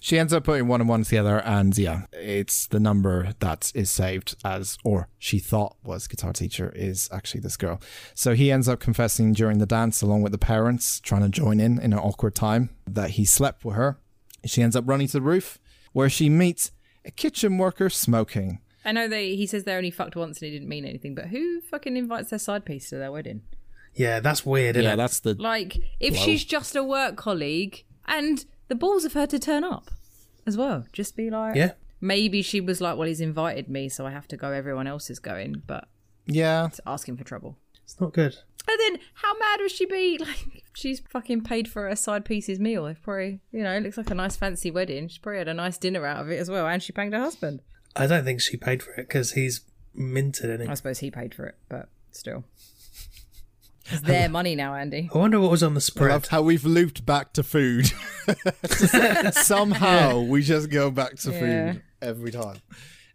She ends up putting one and one together, and yeah, it's the number that is saved as, or she thought was guitar teacher, is actually this girl. So he ends up confessing during the dance, along with the parents, trying to join in in an awkward time, that he slept with her. She ends up running to the roof, where she meets a kitchen worker smoking. I know they. He says they only fucked once and it didn't mean anything, but who fucking invites their side piece to their wedding? Yeah, that's weird, isn't yeah, it? that's the Like, if Blow. she's just a work colleague and the balls of her to turn up as well, just be like, Yeah. Maybe she was like, well, he's invited me, so I have to go. Everyone else is going, but yeah. it's asking for trouble. It's not good. And then, how mad would she be? Like, she's fucking paid for her side piece's meal. It's probably, you know, it looks like a nice fancy wedding. She probably had a nice dinner out of it as well, and she banged her husband. I don't think she paid for it because he's minted in it. I suppose he paid for it, but still. It's their money now, Andy. I wonder what was on the I spread. loved how we've looped back to food. Somehow we just go back to Yeah. food every time.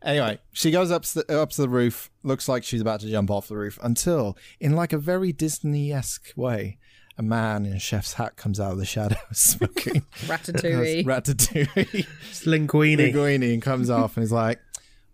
Anyway, she goes up to, the, up to the roof. Looks like she's about to jump off the roof until, in like a very Disney-esque way, a man in a chef's hat comes out of the shadows smoking Ratatouille. ratatouille, It's linguine. linguine, and comes off and he's like,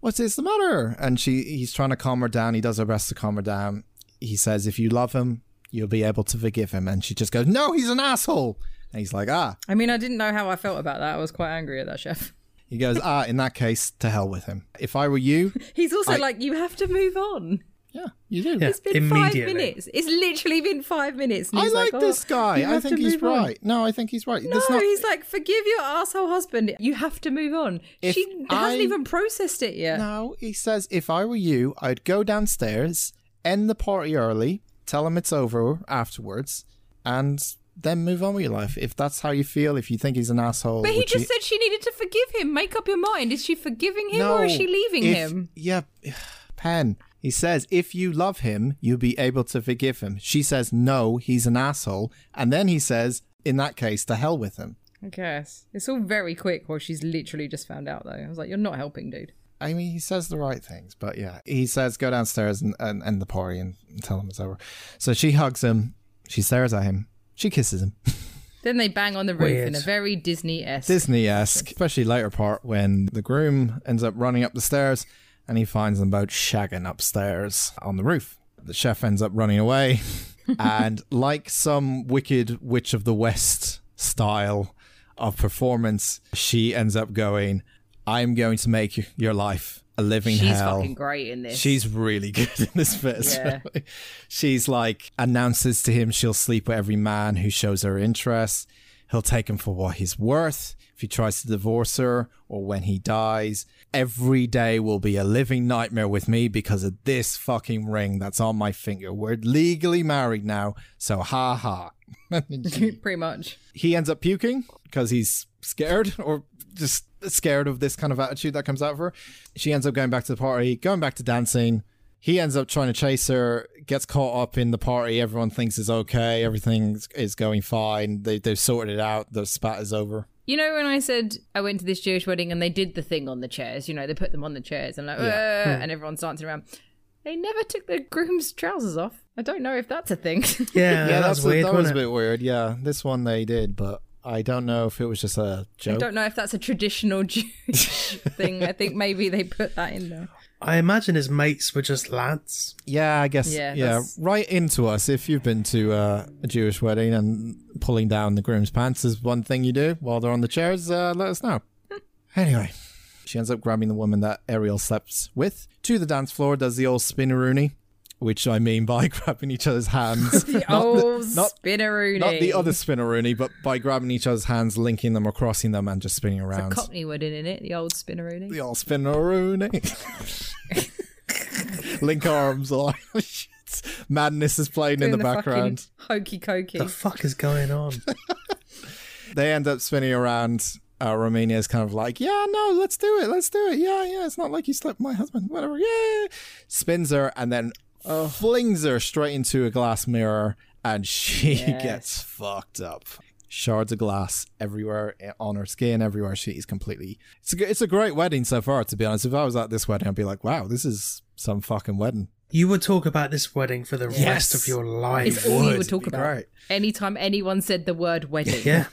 "What's this the matter?" And she, he's trying to calm her down. He does her best to calm her down. He says, "If you love him, you'll be able to forgive him." And she just goes, "No, he's an asshole." And he's like, "Ah." I mean, I didn't know how I felt about that. I was quite angry at that chef. He goes, "Ah, in that case, to hell with him. If I were you, He's also I- like, you have to move on. yeah, you do." Yeah, It's been five minutes. It's literally been five minutes. And I he's like oh, this guy. I think he's move on. right. No, I think he's right. No, not- he's like, forgive your asshole husband. You have to move on. If she hasn't I- even processed it yet. No, he says, if I were you, I'd go downstairs, end the party early, tell him it's over afterwards, and then move on with your life. If that's how you feel, if you think he's an asshole. But he which just said she needed to forgive him. Make up your mind. Is she forgiving him or is she leaving if- him? Yeah, Pen. He says, if you love him, you'll be able to forgive him. She says, no, he's an asshole. And then he says, in that case, to hell with him. I guess. It's all very quick while she's literally just found out, though. I was like, you're not helping, dude. I mean, he says the right things, but yeah, he says go downstairs and, and end the party and tell him it's over. So she hugs him, she stares at him, she kisses him. Then they bang on the roof in a very Disney esque. Disney esque, especially later part when the groom ends up running up the stairs and he finds them both shagging upstairs on the roof. The chef ends up running away, and like some wicked witch of the west style of performance, she ends up going, I'm going to make your life a living She's hell. fucking great in this. She's really good in this bit. Yeah. She's like announces to him she'll sleep with every man who shows her interest. He'll take him for what he's worth. If he tries to divorce her or when he dies, every day will be a living nightmare with me because of this fucking ring that's on my finger. We're legally married now, so ha ha. Pretty much. he ends up puking because he's scared or just scared of this kind of attitude that comes out of her. She ends up going back to the party, going back to dancing. He ends up trying to chase her, gets caught up in the party. Everyone thinks it's okay. Everything is going fine. They, they've sorted it out. The spat is over. You know when I said I went to this Jewish wedding and they did the thing on the chairs, you know, they put them on the chairs and like, Yeah. "Uh," and everyone's dancing around. They never took the groom's trousers off. I don't know if that's a thing. Yeah, yeah, that's, that's, a- that was a bit weird. Yeah, this one they did, but I don't know if it was just a I joke. I don't know if that's a traditional Jewish thing. I think maybe they put that in there. I imagine his mates were just lads. Yeah, I guess. Yeah, Yeah, that's- Write into us if you've been to uh, a Jewish wedding and pulling down the groom's pants is one thing you do while they're on the chairs. Uh, let us know. anyway, she ends up grabbing the woman that Ariel slept with to the dance floor. Does the old spinneroony, which I mean by grabbing each other's hands. The Not old not- spinneroony. Not the other spinneroony, but by grabbing each other's hands, linking them or crossing them, and just spinning It's a around. Cockney wedding in it, the old spinneroony. the old spinneroony. Link arms, all shit. Madness is playing in Doing the, background. Hokey cokey. The fuck is going on? They end up spinning around. Uh, Romania is kind of like, yeah, no, let's do it, let's do it. Yeah, yeah, it's not like you slept with my husband, whatever. Yeah, spins her and then flings her straight into a glass mirror, and she Yes. gets fucked up. Shards of glass everywhere eh, on her skin, everywhere. She is completely. It's a, g- it's a great wedding so far, to be honest. If I was at this wedding, I'd be like, wow, this is some fucking wedding. You would talk about this wedding for the rest of your life. It's all you would. would talk about. great. Anytime anyone said the word wedding. Yeah,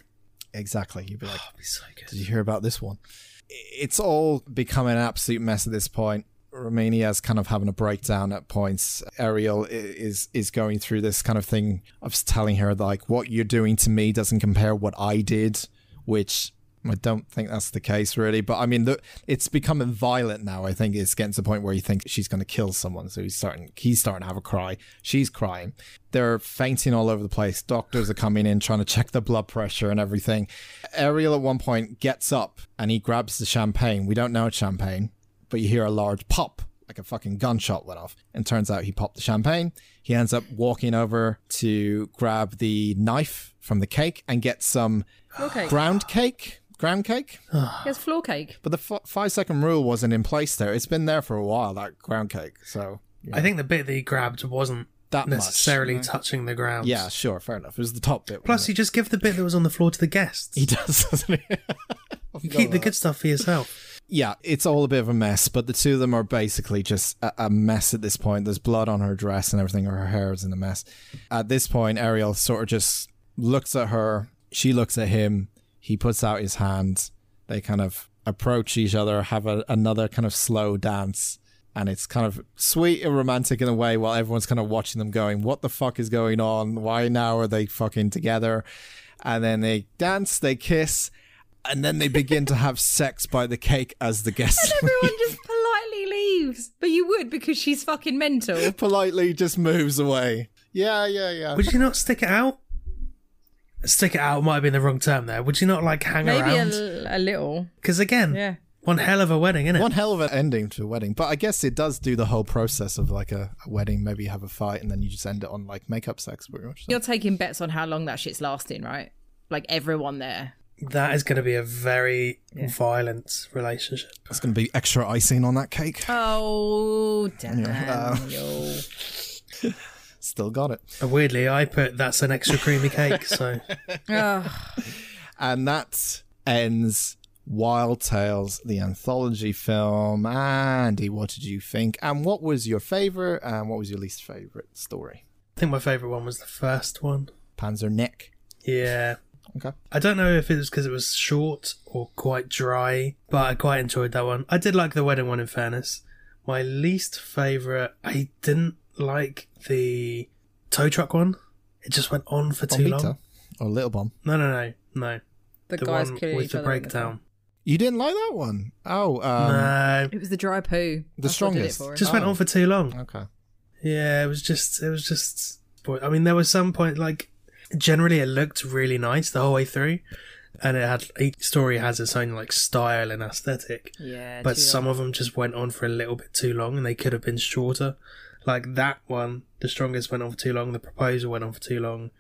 Exactly. You'd be like, That'd be so good. Did you hear about this one? it's all become an absolute mess at this point. Romania's kind of having a breakdown at points. Ariel is is going through this kind of thing of telling her like what you're doing to me doesn't compare what I did, which I don't think that's the case really. But I mean, the, it's becoming violent now. I think it's getting to the point where you think she's going to kill someone. So he's starting he's starting to have a cry. She's crying. They're fainting all over the place. Doctors are coming in trying to check the blood pressure and everything. Ariel at one point gets up and he grabs the champagne. We don't know it's champagne but you hear a large pop, like a fucking gunshot went off. And turns out he popped the champagne. He ends up walking over to grab the knife from the cake and get some Floor cake. ground cake. Ground cake? Yes, floor cake. But the f- five second rule wasn't in place there. It's been there for a while, that ground cake. So I think the bit that he grabbed wasn't That much, necessarily no. touching the ground. yeah, sure, fair enough. It was the top bit. Plus, wasn't you just give the bit that was on the floor to the guests. he does, doesn't he? You keep the good stuff for yourself. Yeah, it's all a bit of a mess, but the two of them are basically just a, a mess at this point. There's blood on her dress and everything, her hair is in a mess. At this point, Ariel sort of just looks at her, she looks at him, he puts out his hand, they kind of approach each other, have a, another kind of slow dance. And it's kind of sweet and romantic in a way while everyone's kind of watching them going, What the fuck is going on? Why now are they fucking together? And then they dance, they kiss, and then they begin to have sex by the cake as the guests And Everyone just politely leaves. But you would because she's fucking mental. politely just moves away. Yeah, yeah, yeah. Would you not stick it out? Stick it out might have been the wrong term there. Would you not like hang Maybe a, around? l- a little. Because again, Yeah. one hell of a wedding, isn't it? One hell of an ending to a wedding, but I guess it does do the whole process of like a, a wedding. Maybe you have a fight and then you just end it on like makeup sex, pretty much. You're taking bets on how long that shit's lasting, right? Like everyone there. That is going to be a very violent relationship. It's going to be extra icing on that cake. Oh, damn. Still got it. Uh, Weirdly, I put that's an extra creamy cake. So And that ends Wild Tales, the anthology film. Andy, what did you think? And what was your favorite and what was your least favorite story? I think my favorite one was the first one. Pasternak. Yeah. Okay. I don't know if it was because it was short or quite dry, but I quite enjoyed that one. I did like the wedding one, in fairness. My least favourite, I didn't like the tow truck one. It just went on for too Bombita. long. Or Little Bomb. No, no, no, no. The, The guys one killing with each the other in the breakdown. You didn't like that one? Oh, um, no, It was the dry poo. The That's what it strongest. for him. just went Oh. on for too long. okay. Yeah, it was just, it was just. I mean, there was some point like generally it looked really nice the whole way through, and it had each story has its own like style and aesthetic. Yeah, but some long. of them just went on for a little bit too long, and they could have been shorter. Like that one, the strongest went on for too long. The proposal went on for too long.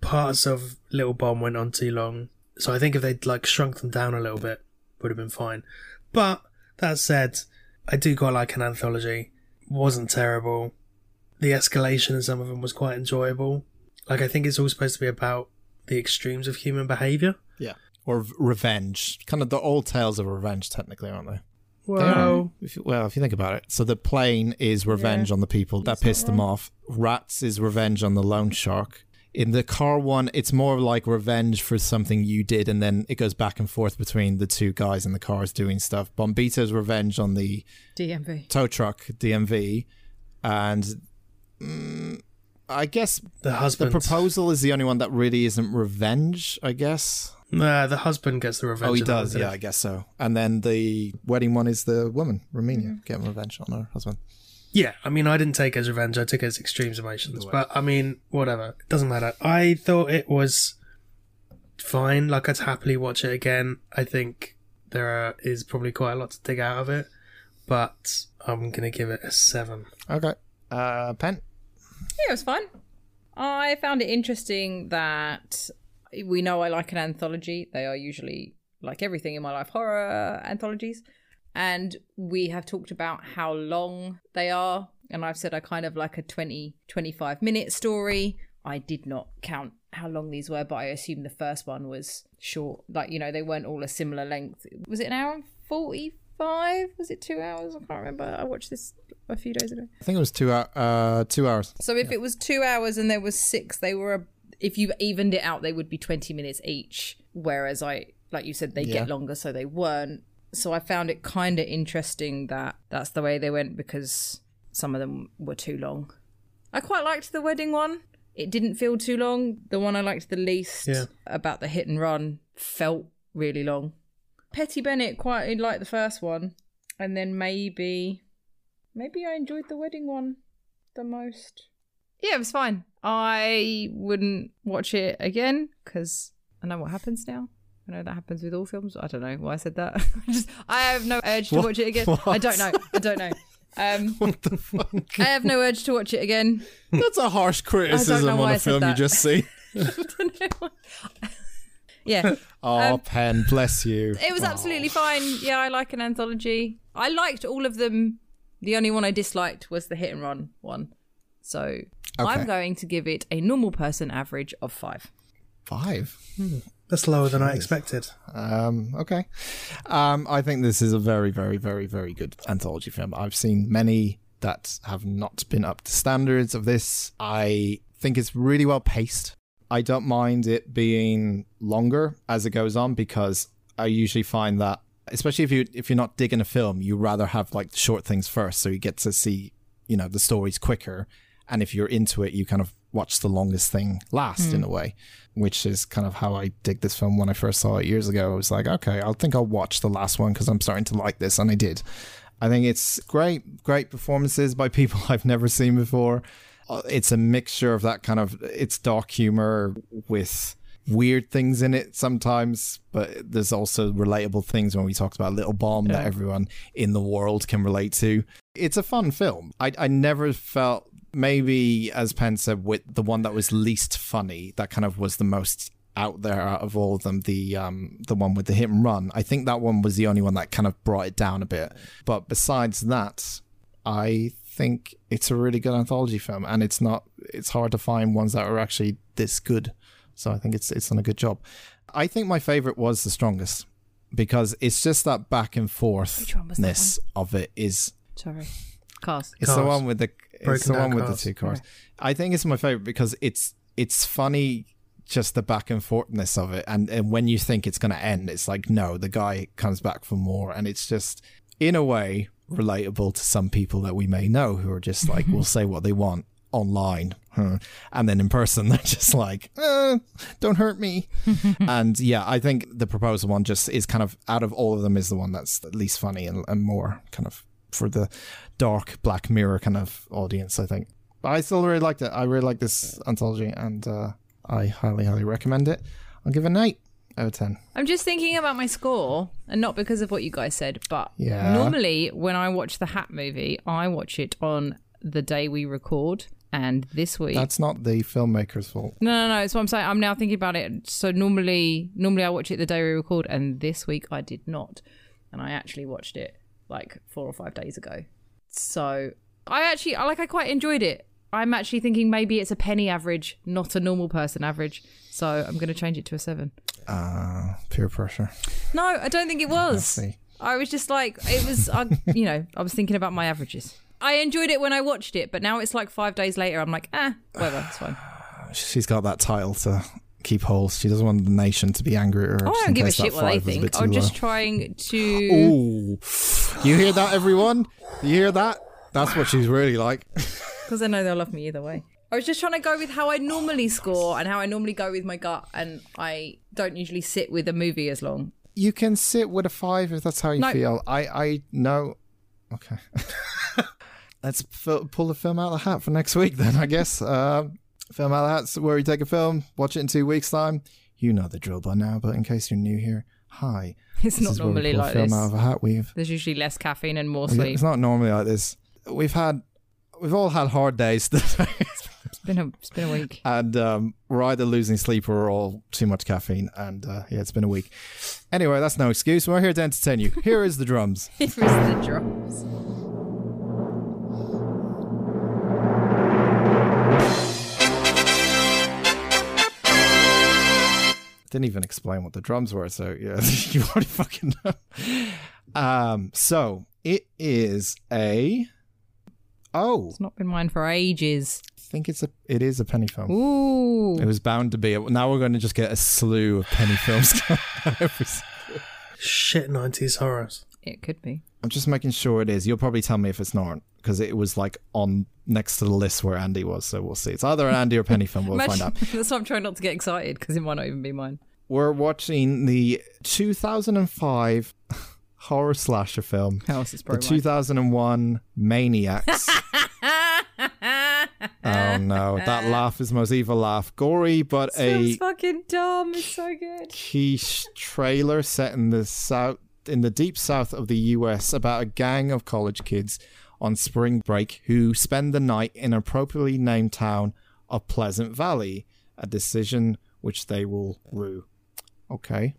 Parts of Little Bomb went on too long. So I think if they'd like shrunk them down a little bit, would have been fine. But that said, I do quite like an anthology. wasn't terrible. The escalation in some of them was quite enjoyable. Like I think it's all supposed to be about the extremes of human behavior. Yeah. Or v- revenge. Kind of the old tales of revenge, technically, aren't they? They. Well, If you, well, if you think about it. So the plane is revenge on the people that pissed them off. Rats is revenge on the loan shark. In the car one, it's more like revenge for something you did, and then it goes back and forth between the two guys in the cars doing stuff. Bombita's revenge on the DMV. tow truck DMV, and mm, I guess the husband. the proposal is the only one that really isn't revenge. I guess. Nah, the husband gets the revenge. Oh, he does. doesn't Yeah, I guess so. And then the wedding one is the woman, Romania, getting revenge on her husband. Yeah, I mean, I didn't take it as revenge. I took it as extremes emotions. But I mean, whatever. It doesn't matter. I thought it was fine. Like, I'd happily watch it again. I think there are, is probably quite a lot to dig out of it. But I'm going to give it a seven. Okay. Uh, Pen. Yeah, it was fun. I found it interesting that we know I like an anthology. They are usually, like everything in my life, horror anthologies. And we have talked about how long they are. And I've said I kind of like a 20, 25 minute story. I did not count how long these were, but I assume the first one was short. Like, you know, they weren't all a similar length. Was it an hour and 45? Was it two hours? I can't remember. I watched this a few days ago. I think it was two hour, uh, two hours. So if it was two hours and there was six, they were. A, if you evened it out, they would be twenty minutes each. Whereas I, like you said, they Yeah. get longer, so they weren't. So I found it kind of interesting that that's the way they went because some of them were too long. I quite liked the wedding one. It didn't feel too long. The one I liked the least Yeah. about the hit and run felt really long. Petty Bennett quite liked the first one, and then maybe, maybe I enjoyed the wedding one the most. Yeah, it was fine. I wouldn't watch it again because I know what happens now. I know that happens with all films. I don't know why I said that. I just I have no urge to What? watch it again. I don't know. I don't know. Um, What the fuck? I have no urge to watch it again. That's a harsh criticism know why on I a said film you just see. Yeah, Oh, Um, Pen, bless you. it was absolutely fine. Yeah, I like an anthology. I liked all of them. The only one I disliked was the hit and run one. So I'm going to give it a normal person average of five. Five. That's lower than I expected. Um, okay. Um, I think this is a very, very, very, very good anthology film. I've seen many that have not been up to standards of this. I think it's really well paced. I don't mind it being longer as it goes on because I usually find that especially if you if you're not digging a film, you rather have like the short things first so you get to see, you know, the stories quicker. And if you're into it, you kind of watch the longest thing last in hmm. a way, which is kind of how I dig this film when I first saw it years ago. I was like, okay, I think I'll watch the last one because I'm starting to like this, and I did. I think it's great, great performances by people I've never seen before. Uh, It's a mixture of that kind of it's dark humor with weird things in it sometimes, but there's also relatable things when we talked about Little Bomb that everyone in the world can relate to. It's a fun film. I I never felt maybe as Pen said with the one that was least funny, that kind of was the most out there out of all of them the um the one with the hit and run i think that one was the only one that kind of brought it down a bit but besides that i think it's a really good anthology film and it's not it's hard to find ones that are actually this good so i think it's it's done a good job i think my favorite was the strongest because it's just that back and Which one was forthness of it is Sorry. Cars. it's the one with the it's Broken the one with cars. the two cars. I think it's my favorite because it's it's funny just the back and forthness of it and, and when you think it's gonna end, it's like no, the guy comes back for more and it's just in a way relatable to some people that we may know who are just like will say what they want online huh, and then in person they're just like uh, don't hurt me. And yeah i think the proposal one just is kind of out of all of them is the one that's the least funny and, and more kind of for the dark black mirror kind of audience i think. But i still really liked it. I really like this anthology and uh, i highly highly recommend it. I'll give it an 8 out of 10 I'm just thinking about my score, and not because of what you guys said, but Yeah. normally when I watch the Hat movie, I watch it on the day we record. And this week, that's not the filmmaker's fault no, no, no. It's what I'm saying. I'm now thinking about it. So normally, normally I watch it the day we record, and this week I did not, and I actually watched it like four or five days ago. So I actually, I like, I quite enjoyed it. I'm actually thinking maybe it's a penny average, not a normal person average. So I'm going to change it to a seven. uh peer pressure No, I don't think it was. I was just like, it was, I, you know, I was thinking about my averages. I enjoyed it when I watched it, but now it's like five days later. I'm like, ah, whatever, it's fine. she's got that title to keep hold she doesn't want the nation to be angry at her Oh, I don't give a shit what they five was a think. I'm just low. trying to. Ooh. You hear that, everyone? You hear that? That's what she's really like. Because I know they'll love me either way. I was just trying to go with how I normally score and how I normally go with my gut, and I don't usually sit with a movie as long. You can sit with a five if that's how you No. feel. I, I know. Okay. Let's f- pull the film out of the hat for next week, then, I guess. Uh, film out of the hat's where you take a film, watch it in two weeks' time. You know the drill by now, but in case you're new here, hi. It's This not is where we normally like film this. out of a hat. We've There's usually less caffeine and more sleep. It's not normally like this. We've had, we've all had hard days. It's been a, it's been a week. and um, we're either losing sleep or all too much caffeine. And uh, yeah, it's been a week. Anyway, that's no excuse. We're here to entertain you. Here is the drums. Here is the drums. Didn't even explain what the drums were, so yeah, you already fucking know. Um, so it is a. Oh, It's not been mine for ages. I think it's a. It is a penny film. Ooh. It was bound to be. Now we're going to just get a slew of penny films. every Shit 90s horrors. It could be. I'm just making sure it is. You'll probably tell me if it's not because it was like on next to the list where Andy was. So we'll see. It's either an Andy or Penny film. We'll find out. That's why I'm trying not to get excited because it might not even be mine. We're watching the 2005 horror slasher film, How else is the probably 2001 Maniacs. oh no, that laugh is the most evil laugh. Gory, but a It's fucking dumb. It's so good. quiche trailer set in the south in the deep south of the US about a gang of college kids on spring break who spend the night in an appropriately named town of Pleasant Valley, a decision which they will rue. Okay.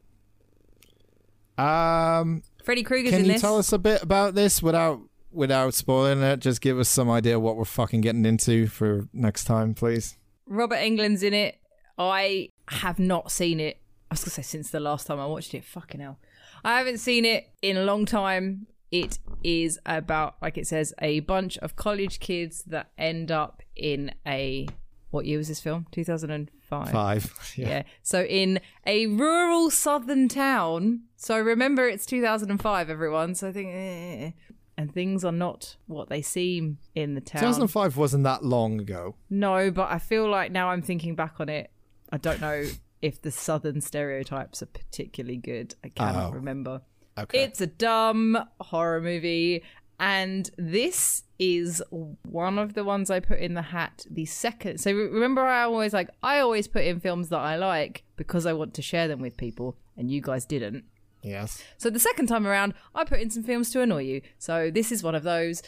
Um Freddy Krueger's can in you this. tell us a bit about this without without spoiling it? Just give us some idea what we're fucking getting into for next time, please. Robert Englund's in it. I have not seen it. I was gonna say since the last time I watched it. Fucking hell, I haven't seen it in a long time. It is about, like it says, a bunch of college kids that end up in a. What year was this film? Two thousand and five. Five. Yeah. Yeah. So in a rural southern town. So remember, it's 2005, everyone. So I think, eh, and things are not what they seem in the town. 2005 wasn't that long ago. No, but I feel like now I'm thinking back on it, I don't know if the southern stereotypes are particularly good. I cannot Oh. remember. Okay. It's a dumb horror movie, and this is one of the ones I put in the hat. The second, so remember, I always like I always put in films that I like because I want to share them with people, and you guys didn't. Yes. So the second time around, I put in some films to annoy you. So this is one of those.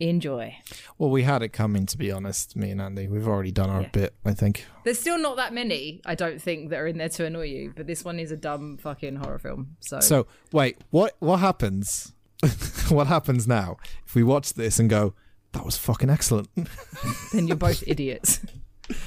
Enjoy. Well, we had it coming, to be honest, me and Andy. We've already done our Yeah. bit, I think. There's still not that many, I don't think, that are in there to annoy you. But this one is a dumb fucking horror film. So, So, wait, what what happens? what happens now if we watch this and go, that was fucking excellent? then you're both idiots.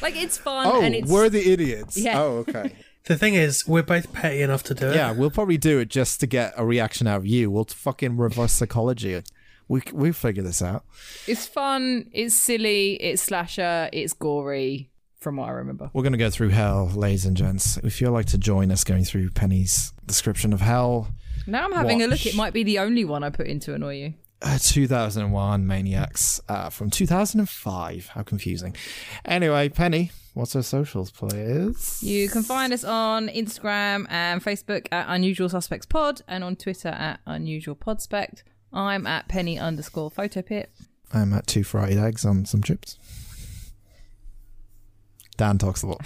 like it's fun oh, and it's we're the idiots. Yeah. Oh, okay. The thing is, we're both petty enough to do it. yeah, we'll probably do it just to get a reaction out of you. We'll fucking reverse psychology. We we figure this out. it's fun. It's silly. It's slasher. It's gory. From what I remember. We're gonna go through hell, ladies and gents. If you'd like to join us going through Penny's description of hell, Now I'm having a look. It might be the only one I put in to annoy you. uh, 2001 Maniacs uh, from 2005. How confusing. Anyway, Penny, what's our socials, please? You can find us on Instagram and Facebook at Unusual Suspects Pod and on Twitter at Unusual Podspect. I'm at Penny underscore Photopit. I'm at two fried eggs on some chips. Dan talks a lot.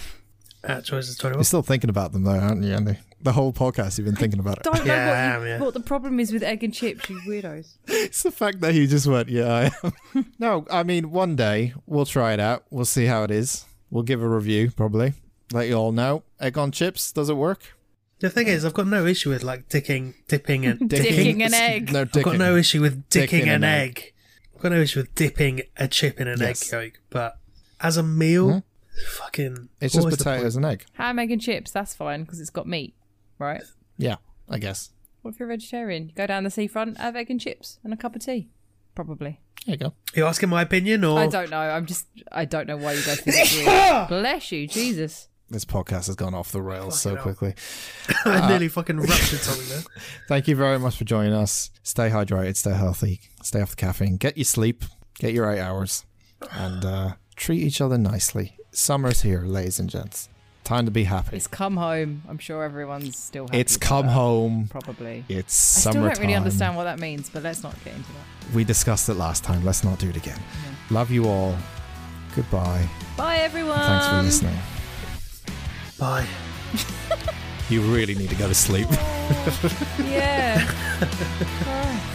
At Choices 21. You're still thinking about them, though, aren't you, Andy? The whole podcast, you've been thinking about it. Don't know Yeah, what, I you- am, yeah. what the problem is with egg and chips, you weirdos. It's the fact that he just went, yeah, I am. no, I mean, one day we'll try it out. We'll see how it is. We'll give a review, probably. Let you all know. Egg on chips, does it work? The thing is, I've got no issue with like dicking, dipping, and Dicking an egg. No, I've got no issue with Dicking dicking an an egg. egg. I've got no issue with dipping a chip in an Yes. egg yolk. But as a meal, fucking. It's just potatoes and egg. Ham, egg, and chips, that's fine because it's got meat, right? Yeah, I guess. What if you're a vegetarian? You go down the seafront, have egg and chips and a cup of tea. Probably. There you go. point. You asking my opinion, or I don't know. I'm just. I don't know why you guys think it's weird. Bless you, Jesus. This podcast has gone off the rails so Fucking hell. quickly. I nearly fucking ruptured something there. Thank you very much for joining us. Stay hydrated, stay healthy, stay off the caffeine, get your sleep, get your eight hours, and uh, treat each other nicely. Summer's here, ladies and gents. Time to be happy. It's come home. I'm sure everyone's still happy. It's come that. home. Probably. It's I still summertime. don't really understand what that means, but let's not get into that. We discussed it last time. Let's not do it again. Love you all. Goodbye. Bye, everyone. Thanks for listening. Bye. You really need to go to sleep. Yeah. Christ.